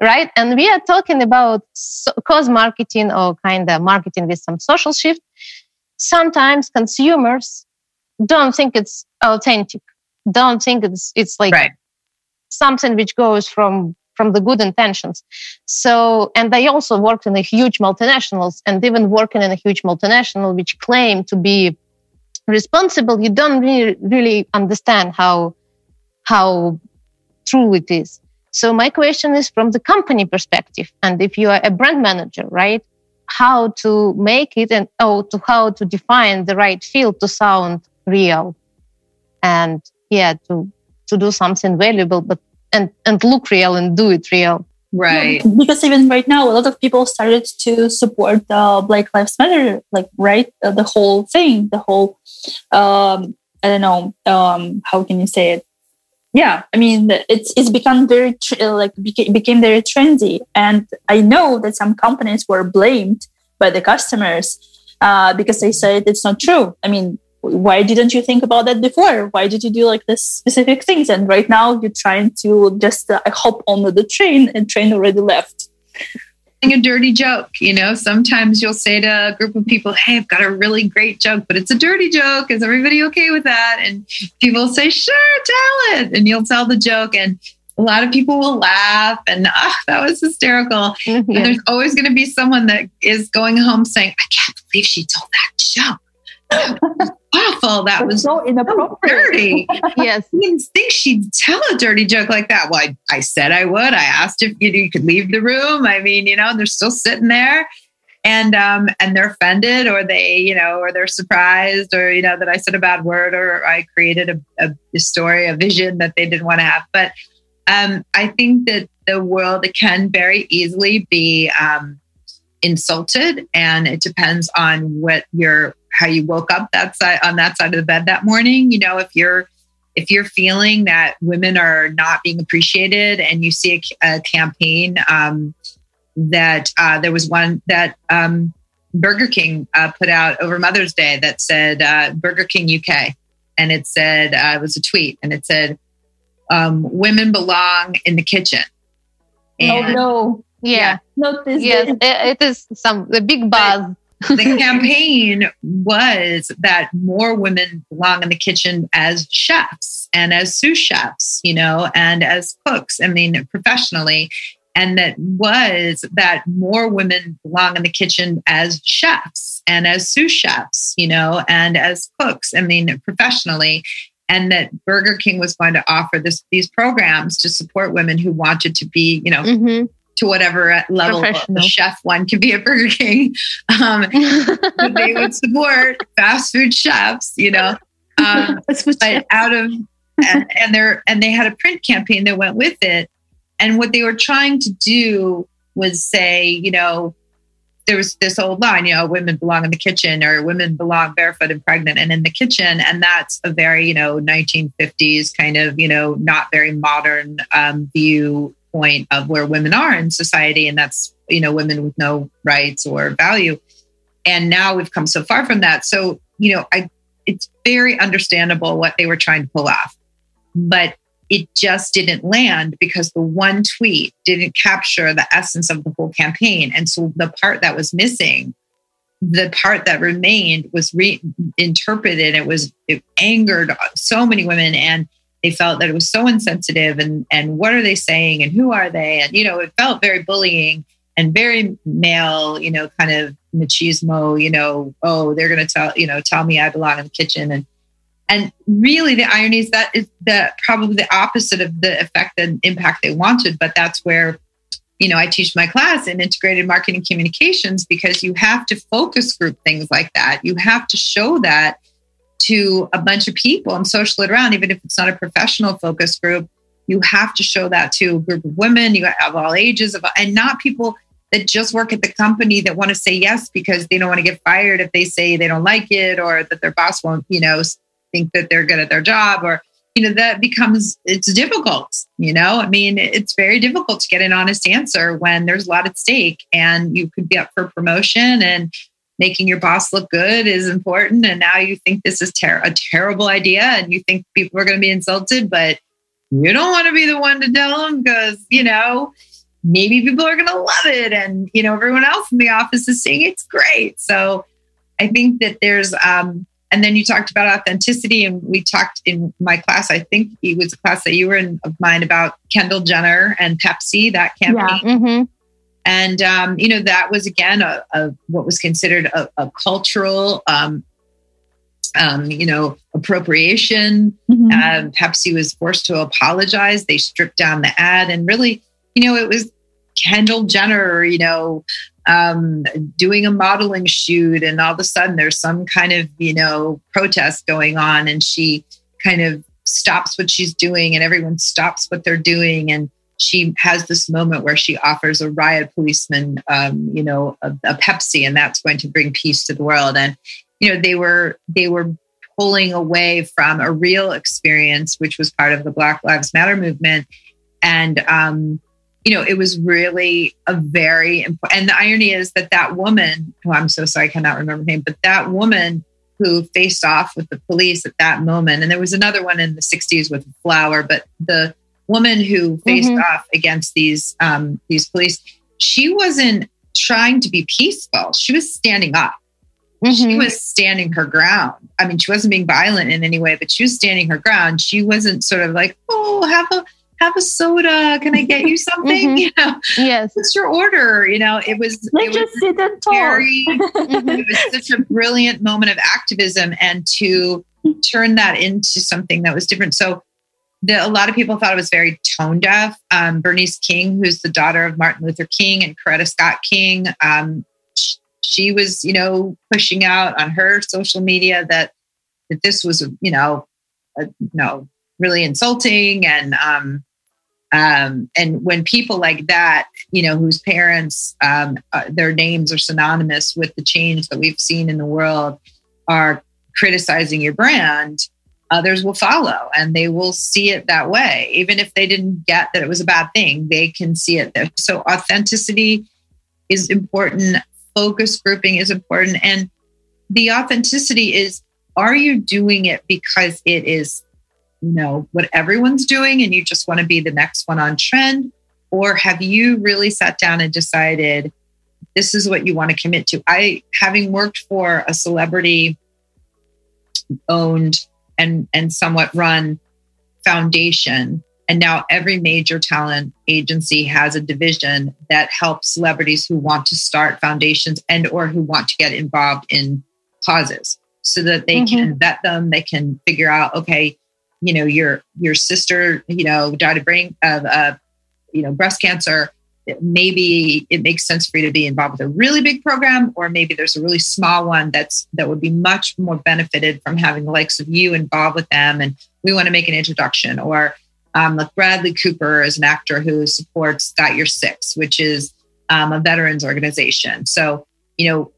right? And we are talking about so, cause marketing or kind of marketing with some social shift. Sometimes consumers don't think it's authentic. Don't think it's it's like right. something which goes from from the good intentions. So and i also worked in a huge multinationals and even working in a huge multinational which claim to be responsible. You don't really, really understand how how true it is. So my question is from the company perspective. And if you are a brand manager, right? How to make it and oh, to how to define the right field to sound real and yeah, to, to do something valuable, but and, and look real and do it real. Right. because even right now, a lot of people started to support the Black Lives Matter, like right, uh, the whole thing, the whole. Um, I don't know. Um, how can you say it? Yeah, I mean, it's it's become very like became, became very trendy, and I know that some companies were blamed by the customers uh, because they said it's not true. I mean, why didn't you think about that before? Why did you do like this specific things? And right now you're trying to just uh, hop on the train and train already left. A dirty joke, you know. Sometimes you'll say to a group of people, "Hey, I've got a really great joke, but it's a dirty joke. Is everybody okay with that?" And people say, "Sure, tell it." And you'll tell the joke, and a lot of people will laugh and oh, that was hysterical. Mm-hmm. And there's always going to be someone that is going home saying, I can't believe she told that joke awful. That was so inappropriate. dirty. yes. I didn't think she'd tell a dirty joke like that. Well, I, I said I would. I asked if you, you could leave the room. I mean, you know, they're still sitting there and um and they're offended or they you know or they're surprised or you know that i said a bad word or i created a, a, a story a vision that they didn't want to have but um i think that the world can very easily be um insulted and it depends on what your how you woke up that side on that side of the bed that morning. You know if you're if you're feeling that women are not being appreciated and you see a, a campaign um, that uh, there was one that um, burger king uh, put out over mother's day that said uh, burger king uk and it said uh, it was a tweet and it said um, women belong in the kitchen. Oh, and, oh no. Yeah, yeah. not this. Yes it, it is some the big buzz the campaign was that more women belong in the kitchen as chefs and as sous chefs, you know, and as cooks, I mean, professionally. And that was that more women belong in the kitchen as chefs and as sous chefs, you know, and as cooks, I mean, professionally. And that Burger King was going to offer this these programs to support women who wanted to be, you know, mm-hmm to whatever level the chef one could be at Burger King. Um, they would support fast food chefs, you know. Um, but out of and, and they and they had a print campaign that went with it. And what they were trying to do was say, you know, there was this old line, you know, women belong in the kitchen or women belong barefoot and pregnant and in the kitchen. And that's a very, you know, 1950s kind of, you know, not very modern um, view point of where women are in society and that's you know women with no rights or value. And now we've come so far from that. So you know i it's very understandable what they were trying to pull off. But it just didn't land because the one tweet didn't capture the essence of the whole campaign. And so the part that was missing the part that remained was reinterpreted it was it angered so many women. And they felt that it was so insensitive and and what are they saying and who are they? And you know it felt very bullying and very male you know kind of machismo you know oh they're going to tell you know tell me i belong in the kitchen. And and really the irony is that is the probably the opposite of the effect and impact they wanted but that's where you know i teach my class in integrated marketing communications because you have to focus group things like that. You have to show that to a bunch of people and social it around, even if it's not a professional focus group. You have to show that to a group of women, you have all ages, of, and not people that just work at the company that want to say yes because they don't want to get fired if they say they don't like it or that their boss won't, you know, think that they're good at their job or you know that becomes it's difficult you know i mean it's very difficult to get an honest answer when there's a lot at stake and you could be up for promotion and making your boss look good is important and now you think this is ter- a terrible idea and you think people are going to be insulted but you don't want to be the one to tell them because you know maybe people are going to love it and you know everyone else in the office is saying it's great so i think that there's um and then you talked about authenticity and we talked in my class i think it was a class that you were in of mine about kendall jenner and pepsi that campaign yeah. mm-hmm. And, um, you know, that was again a, a what was considered a, a cultural, um, um, you know, appropriation. Mm-hmm. Um, Pepsi was forced to apologize. They stripped down the ad and really, you know, it was Kendall Jenner, you know, um, doing a modeling shoot, and all of a sudden there's some kind of, you know, protest going on, and she kind of stops what she's doing, and everyone stops what they're doing, and she has this moment where she offers a riot policeman, um, you know, a, a Pepsi, and that's going to bring peace to the world. And you know, they were they were pulling away from a real experience, which was part of the Black Lives Matter movement, and um, you know, it was really a very important. And the irony is that that woman, who I'm so sorry, I cannot remember her name, but that woman who faced off with the police at that moment, and there was another one in the 60s with Flower, but the woman who faced mm-hmm. off against these um, these police, she wasn't trying to be peaceful. She was standing up. Mm-hmm. She was standing her ground. I mean, she wasn't being violent in any way, but she was standing her ground. She wasn't sort of like, "Oh, have a have a soda. Can I get you something?" Mm-hmm. You know, yes. What's your order? You know, it was. Let's it just sit and talk. Very, it was such a brilliant moment of activism, and to turn that into something that was different. So the, a lot of people thought it was very tone deaf. Um, Bernice King, who's the daughter of Martin Luther King and Coretta Scott King, um, she, she was, you know, pushing out on her social media that that this was, you know, a, you know, really insulting and um, um, and when people like that, you know, whose parents, um, uh, their names are synonymous with the change that we've seen in the world, are criticizing your brand, others will follow and they will see it that way. Even if they didn't get that it was a bad thing, they can see it there. So authenticity is important, focus grouping is important. And the authenticity is are you doing it because it is, you know, what everyone's doing and you just want to be the next one on trend? Or have you really sat down and decided this is what you want to commit to? I, having worked for a celebrity owned and and somewhat run foundation. And now every major talent agency has a division that helps celebrities who want to start foundations and or who want to get involved in causes so that they mm-hmm. can vet them. They can figure out okay you know your your sister you know died of brain of uh, you know breast cancer maybe it makes sense for you to be involved with a really big program or maybe there's a really small one that's that would be much more benefited from having the likes of you involved with them and we want to make an introduction. Or um, like bradley cooper is an actor who supports got your six which is um, a veterans organization. So you know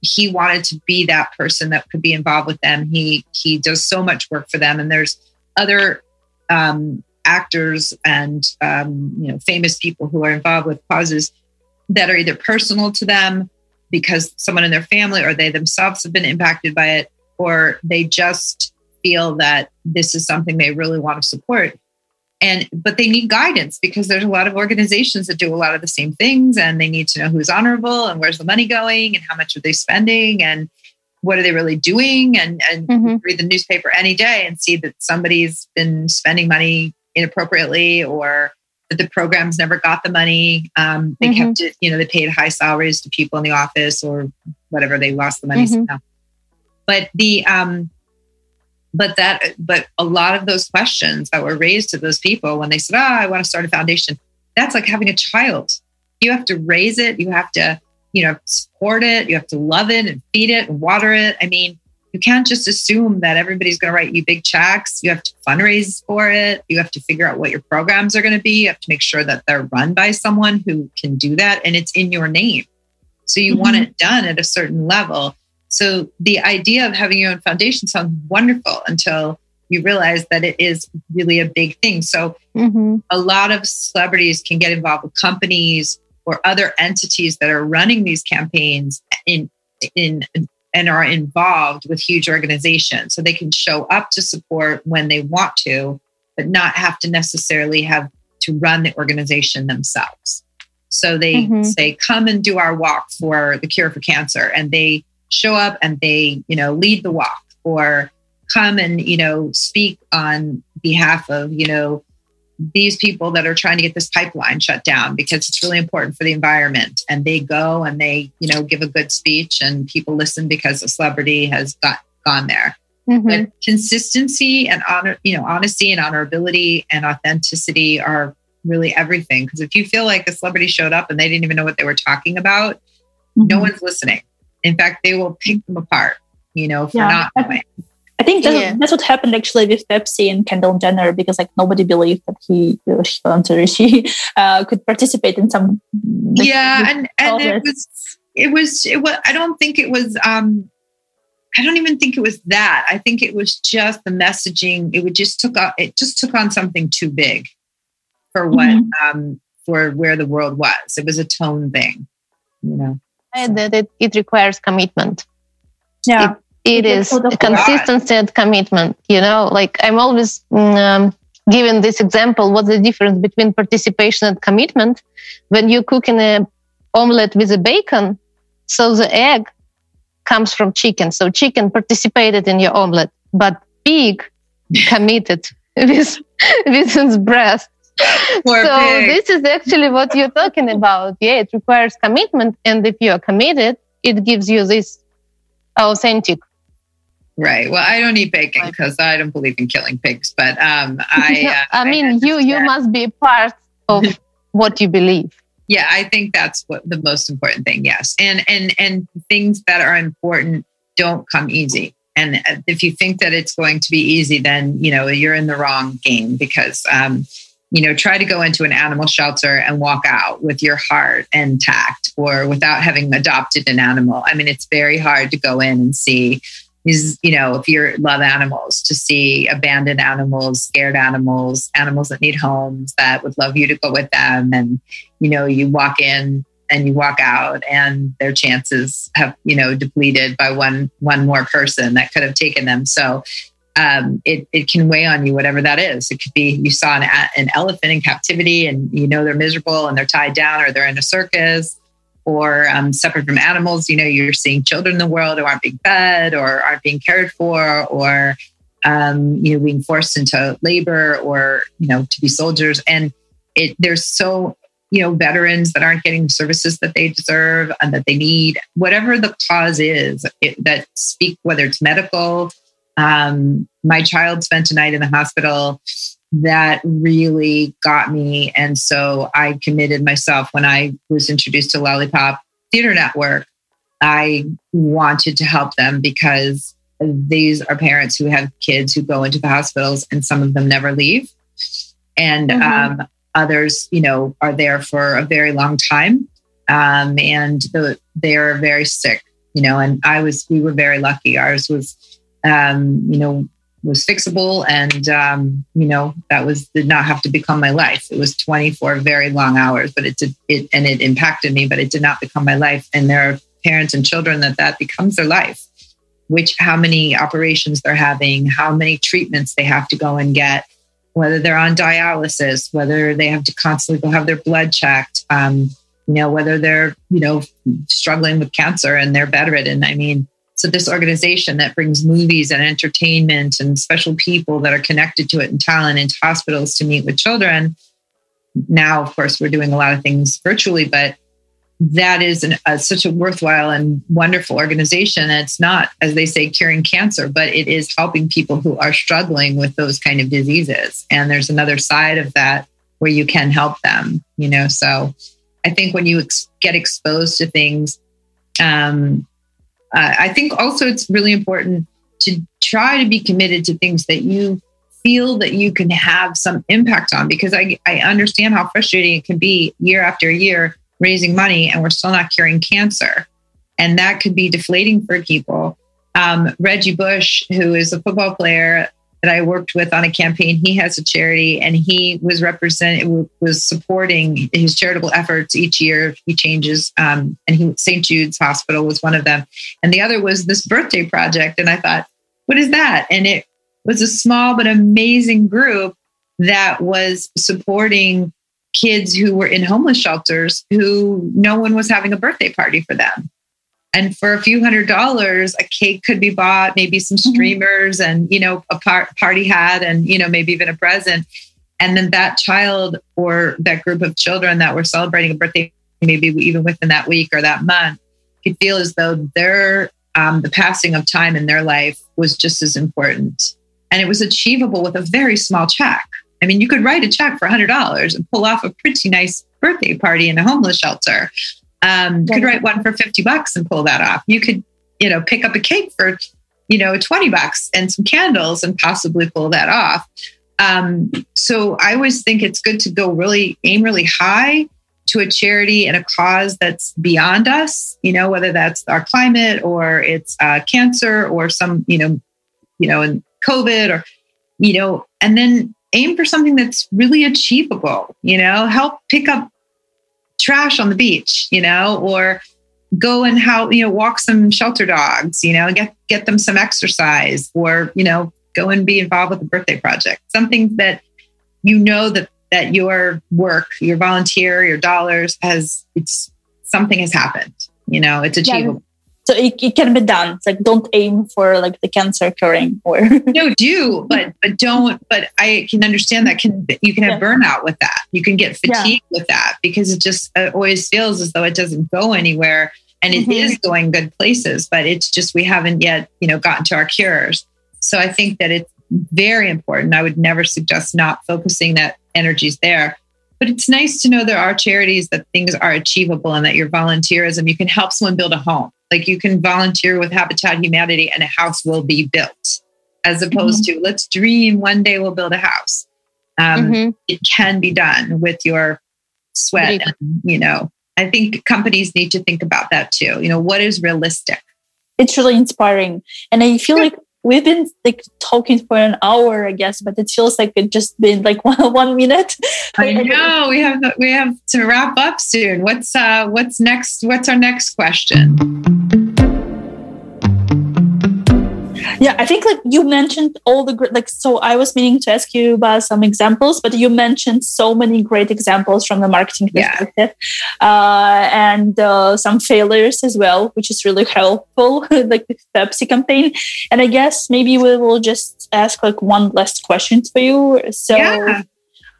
he wanted to be that person that could be involved with them. He he does so much work for them and there's other um, actors and um, you know famous people who are involved with causes that are either personal to them because someone in their family or they themselves have been impacted by it or they just feel that this is something they really want to support and but they need guidance because there's a lot of organizations that do a lot of the same things and they need to know who's honorable and where's the money going and how much are they spending and what are they really doing and and mm-hmm. read the newspaper any day and see that somebody's been spending money inappropriately or that the programs never got the money. Um, they mm-hmm. kept it, you know, they paid high salaries to people in the office or whatever. They lost the money mm-hmm. somehow. But the, um, but that, but a lot of those questions that were raised to those people when they said, "Oh, I want to start a foundation," that's like having a child. You have to raise it. You have to, you know, support it. You have to love it and feed it and water it. I mean, you can't just assume that everybody's going to write you big checks. You have to fundraise for it. You have to figure out what your programs are going to be. You have to make sure that they're run by someone who can do that and it's in your name. So you mm-hmm. want it done at a certain level. So the idea of having your own foundation sounds wonderful until you realize that it is really a big thing. So mm-hmm. a lot of celebrities can get involved with companies or other entities that are running these campaigns in in and are involved with huge organizations. So they can show up to support when they want to, but not have to necessarily have to run the organization themselves. So they mm-hmm. say, come and do our walk for the cure for cancer. And they show up and they, you know, lead the walk or come and, you know, speak on behalf of, you know, these people that are trying to get this pipeline shut down because it's really important for the environment and they go and they you know give a good speech and people listen because a celebrity has got gone there mm-hmm. but consistency and honor you know honesty and honorability and authenticity are really everything because if you feel like a celebrity showed up and they didn't even know what they were talking about mm-hmm. no one's listening in fact they will pick them apart you know for yeah. not knowing I think that's, yeah. that's what happened actually with Pepsi and Kendall Jenner because like nobody believed that he, I'm sorry, she uh, could participate in some. Yeah, and and it was it was it was. I don't think it was. um I don't even think it was that. I think it was just the messaging. It would just took on, it just took on something too big for what mm-hmm. um for where the world was. It was a tone thing, you know. That it, it requires commitment. Yeah. It, it is consistency and commitment you know? Like i'm always mm, um, giving this example what's the difference between participation and commitment? When you cook in a omelette with a bacon so the egg comes from chicken. So chicken participated in your omelette but pig committed with with its breast Poor so pig. this is actually what you're talking about. Yeah it requires commitment and if you are committed it gives you this authentic Right. Well, I don't eat bacon because I don't believe in killing pigs. But um, I. Uh, I mean, I you you must be part of what you believe. Yeah, I think that's what the most important thing. Yes, and and and things that are important don't come easy. And uh, if you think that it's going to be easy, then you know you're in the wrong game because. Um, you know, try to go into an animal shelter and walk out with your heart intact or without having adopted an animal. I mean, it's very hard to go in and see is you know if you love animals to see abandoned animals scared animals animals that need homes that would love you to go with them. And you know you walk in and you walk out and their chances have you know depleted by one one more person that could have taken them. So um, it, it can weigh on you whatever that is. It could be you saw an, an elephant in captivity and you know they're miserable and they're tied down or they're in a circus or um, separate from animals. You know, you're seeing children in the world who aren't being fed or aren't being cared for, or um, you know, being forced into labor or you know to be soldiers. And it there's so you know veterans that aren't getting the services that they deserve and that they need. Whatever the cause is it, that speak, whether it's medical. Um, my child spent a night in the hospital that really got me. And so I committed myself when I was introduced to Lollipop Theater Network. I wanted to help them because these are parents who have kids who go into the hospitals and some of them never leave. And mm-hmm. um, others, you know, are there for a very long time. Um, and the, they're very sick, you know, and I was, we were very lucky. Ours was, um, you know, was fixable and um, you know that was did not have to become my life. It was 24 very long hours but it did it and it impacted me but it did not become my life. And there are parents and children that that becomes their life which how many operations they're having how many treatments they have to go and get whether they're on dialysis whether they have to constantly go have their blood checked um, you know whether they're you know struggling with cancer and they're bedridden i mean so this organization that brings movies and entertainment and special people that are connected to it and talent into hospitals to meet with children. Now, of course, we're doing a lot of things virtually, but that is an, such a worthwhile and wonderful organization. It's not, as they say, curing cancer, but it is helping people who are struggling with those kind of diseases. And there's another side of that where you can help them, you know. So I think when you ex- get exposed to things, um, uh, I think also it's really important to try to be committed to things that you feel that you can have some impact on because I, I understand how frustrating it can be year after year raising money and we're still not curing cancer. And that could be deflating for people. Um, Reggie Bush, who is a football player that I worked with on a campaign. He has a charity and he was representing was supporting his charitable efforts each year. He changes, um, and he St. Jude's Hospital was one of them, and the other was this birthday project. And I thought, what is that? And it was a small but amazing group that was supporting kids who were in homeless shelters who no one was having a birthday party for them. And for a few hundred dollars, a cake could be bought, maybe some mm-hmm. streamers and, you know, a par- party hat and, you know, maybe even a present. And then that child or that group of children that were celebrating a birthday, maybe even within that week or that month, could feel as though their, um, the passing of time in their life was just as important. And it was achievable with a very small check. I mean, you could write a check for $100 and pull off a pretty nice birthday party in a homeless shelter. Um, yeah. Could write one for 50 bucks and pull that off. You could, you know, pick up a cake for you know, 20 bucks and some candles and possibly pull that off. Um, so I always think it's good to go really aim really high to a charity and a cause that's beyond us, you know, whether that's our climate or it's uh, cancer or some, you know, you know, and COVID or, you know, and then aim for something that's really achievable, you know, help pick up trash on the beach, you know, or go and how, you know, walk some shelter dogs, you know, get, get them some exercise or, you know, go and be involved with the birthday project, something that you know that that your work, your volunteer, your dollars has it's something has happened. You know, it's achievable. So it, it can be done. It's like don't aim for like the cancer curing or no, do but but don't. But I can understand that can you can have yeah. burnout with that. You can get fatigued yeah. with that because it just it always feels as though it doesn't go anywhere, and it mm-hmm. is going good places. But it's just we haven't yet you know gotten to our cures. So I think that it's very important. I would never suggest not focusing that energies there. But it's nice to know there are charities that things are achievable and that your volunteerism, you can help someone build a home. Like you can volunteer with Habitat Humanity and a house will be built, as opposed mm-hmm. to let's dream one day we'll build a house. Um, mm-hmm. It can be done with your sweat. And, you know, I think companies need to think about that too. You know, what is realistic? It's really inspiring. And I feel like we've been like talking for an hour, I guess, but it feels like it just been like one, one minute. I know we have we have to wrap up soon. What's uh what's next? What's our next question? Yeah i think like you mentioned all the great like so i was meaning to ask you about some examples but you mentioned so many great examples from the marketing perspective yeah. uh, and uh, some failures as well which is really helpful like the pepsi campaign and i guess maybe we will just ask like one last question for you so yeah.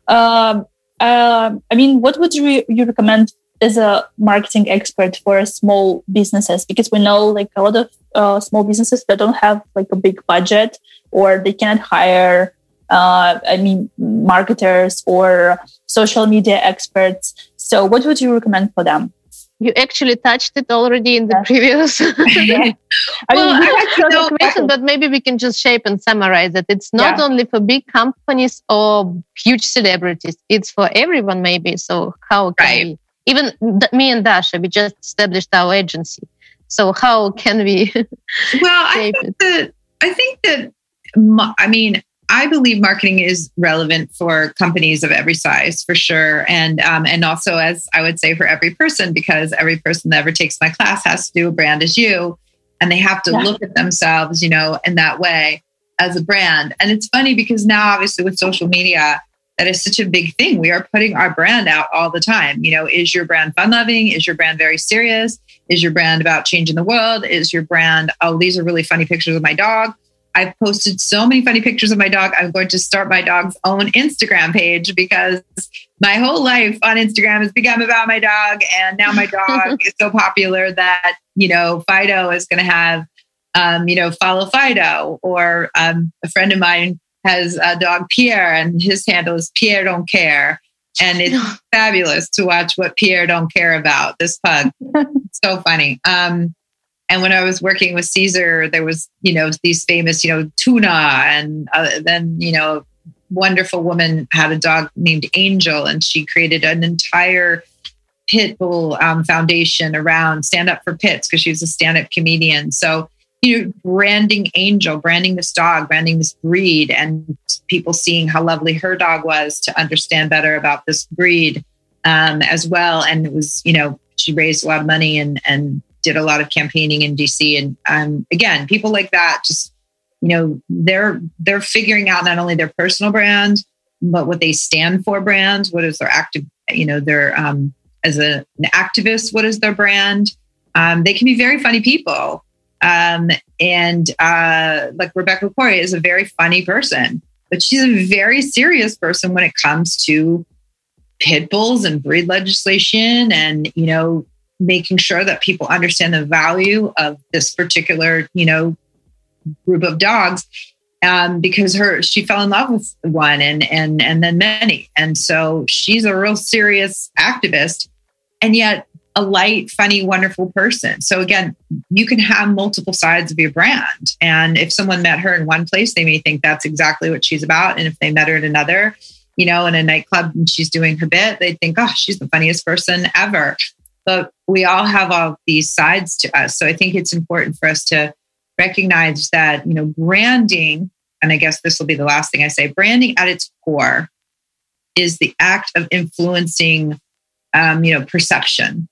um, uh, i mean what would you, you recommend as a marketing expert for small businesses because we know like a lot of uh, small businesses that don't have like a big budget or they cannot hire uh, i mean marketers or social media experts so what would you recommend for them you actually touched it already in the yeah. previous yeah. I well, mean, I no question, but maybe we can just shape and summarize it it's not yeah. only for big companies or huge celebrities it's for everyone maybe so how can right. we even me and Dasha, we just established our agency. So how can we? well, I think that I think that I mean I believe marketing is relevant for companies of every size for sure, and um, and also as I would say for every person because every person that ever takes my class has to do a brand as you, and they have to yeah. look at themselves, you know, in that way as a brand. And it's funny because now, obviously, with social media, that is such a big thing. We are putting our brand out all the time. You know, is your brand fun loving? Is your brand very serious? Is your brand about changing the world? Is your brand, oh, these are really funny pictures of my dog? I've posted so many funny pictures of my dog. I'm going to start my dog's own Instagram page because my whole life on Instagram has become about my dog. And now my dog is so popular that, you know, Fido is going to have, um, you know, follow Fido. Or um, a friend of mine has a dog Pierre, and his handle is Pierre Don't Care. And it's fabulous to watch what Pierre don't care about. This pug, so funny. Um, and when I was working with Cesar, there was you know these famous you know tuna, and uh, then you know wonderful woman had a dog named Angel, and she created an entire pit bull um, foundation around stand up for pits because she was a stand up comedian. So you know, branding Angel, branding this dog, branding this breed, and people seeing how lovely her dog was to understand better about this breed um, as well. And it was, you know, she raised a lot of money and and did a lot of campaigning in DC. And um, again, people like that just, you know, they're they're figuring out not only their personal brand, but what they stand for brand. What is their active, you know, their um, as a, an activist, what is their brand? Um, they can be very funny people um, and uh, like Rebecca Corry is a very funny person, but she's a very serious person when it comes to pit bulls and breed legislation and, you know, making sure that people understand the value of this particular, you know, group of dogs. Um, because her she fell in love with one and and and then many. And so she's a real serious activist. And yet a light, funny, wonderful person. So again, you can have multiple sides of your brand. And if someone met her in one place, they may think that's exactly what she's about. And if they met her in another, you know, in a nightclub and she's doing her bit, they'd think, oh, she's the funniest person ever. But we all have all these sides to us. So I think it's important for us to recognize that, you know, branding, and I guess this will be the last thing I say, branding at its core is the act of influencing, um, you know, perception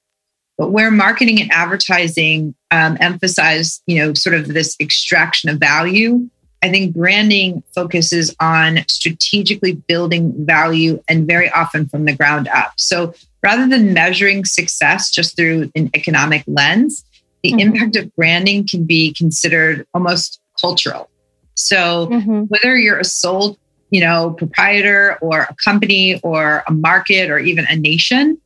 but where marketing and advertising um, emphasize, you know, sort of this extraction of value, I think branding focuses on strategically building value and very often from the ground up. So rather than measuring success just through an economic lens, the mm-hmm. impact of branding can be considered almost cultural. So mm-hmm. whether you're a sole, you know, proprietor or a company or a market or even a nation,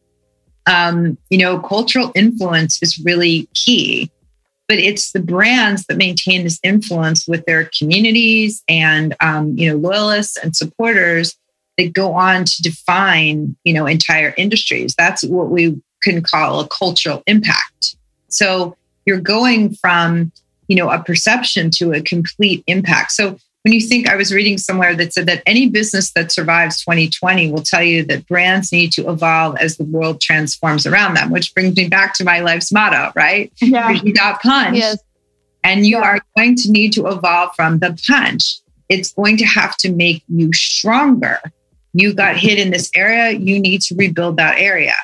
um, you know, cultural influence is really key. But it's the brands that maintain this influence with their communities and um, you know loyalists and supporters that go on to define you know entire industries. That's what we can call a cultural impact. So you're going from you know a perception to a complete impact. So when you think I was reading somewhere that said that any business that survives 2020 will tell you that brands need to evolve as the world transforms around them, which brings me back to my life's motto, right? Yeah. You got punch. Yes. And you yeah. are going to need to evolve from the punch. It's going to have to make you stronger. You got hit in this area, you need to rebuild that area.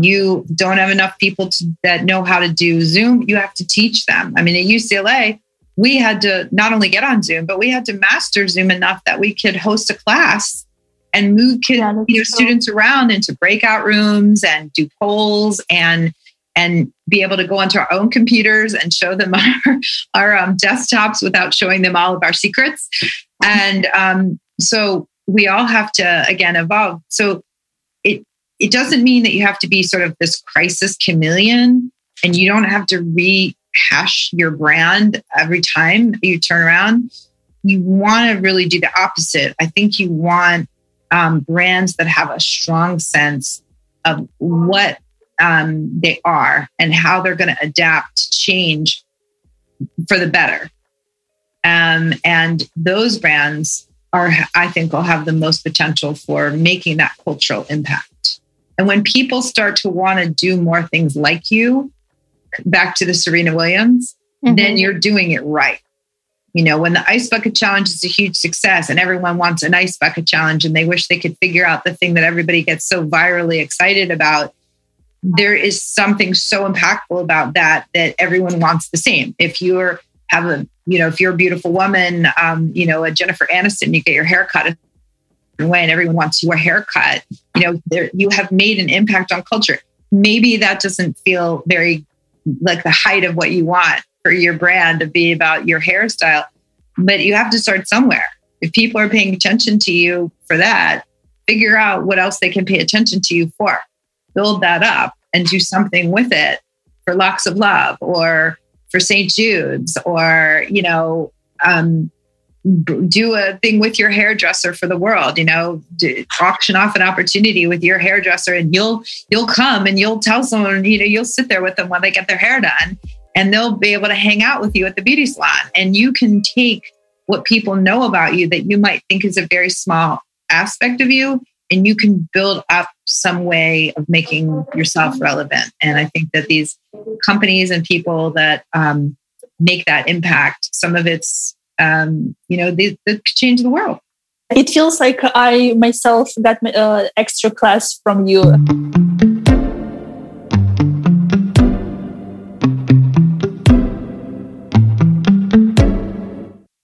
You don't have enough people to, that know how to do Zoom, you have to teach them. I mean, at UCLA, we had to not only get on Zoom, but we had to master Zoom enough that we could host a class and move kids, yeah, you know, students around into breakout rooms and do polls and and be able to go onto our own computers and show them our, our um, desktops without showing them all of our secrets. And um, so we all have to again evolve. So it it doesn't mean that you have to be sort of this crisis chameleon and you don't have to re hash your brand every time you turn around. You want to really do the opposite. I think you want um, brands that have a strong sense of what um, they are and how they're going to adapt, change for the better. Um, and those brands are, I think, will have the most potential for making that cultural impact. And when people start to want to do more things like you, back to the Serena Williams, mm-hmm. then you're doing it right. You know, when the ice bucket challenge is a huge success and everyone wants an ice bucket challenge and they wish they could figure out the thing that everybody gets so virally excited about, there is something so impactful about that that everyone wants the same. If you're have a, you know, if you're a beautiful woman, um, you know, a Jennifer Aniston, you get your hair cut way and everyone wants your haircut, you know, there, you have made an impact on culture. Maybe that doesn't feel very like the height of what you want for your brand to be about your hairstyle. But you have to start somewhere. If people are paying attention to you for that, figure out what else they can pay attention to you for. Build that up and do something with it for Locks of Love or for St. Jude's or, you know, um, do a thing with your hairdresser for the world you know auction off an opportunity with your hairdresser and you'll you'll come and you'll tell someone you know you'll sit there with them while they get their hair done and they'll be able to hang out with you at the beauty salon. And you can take what people know about you that you might think is a very small aspect of you and you can build up some way of making yourself relevant. And i think that these companies and people that um, make that impact some of it's um, you know, they, they change the world. It feels like I myself got uh, extra class from you.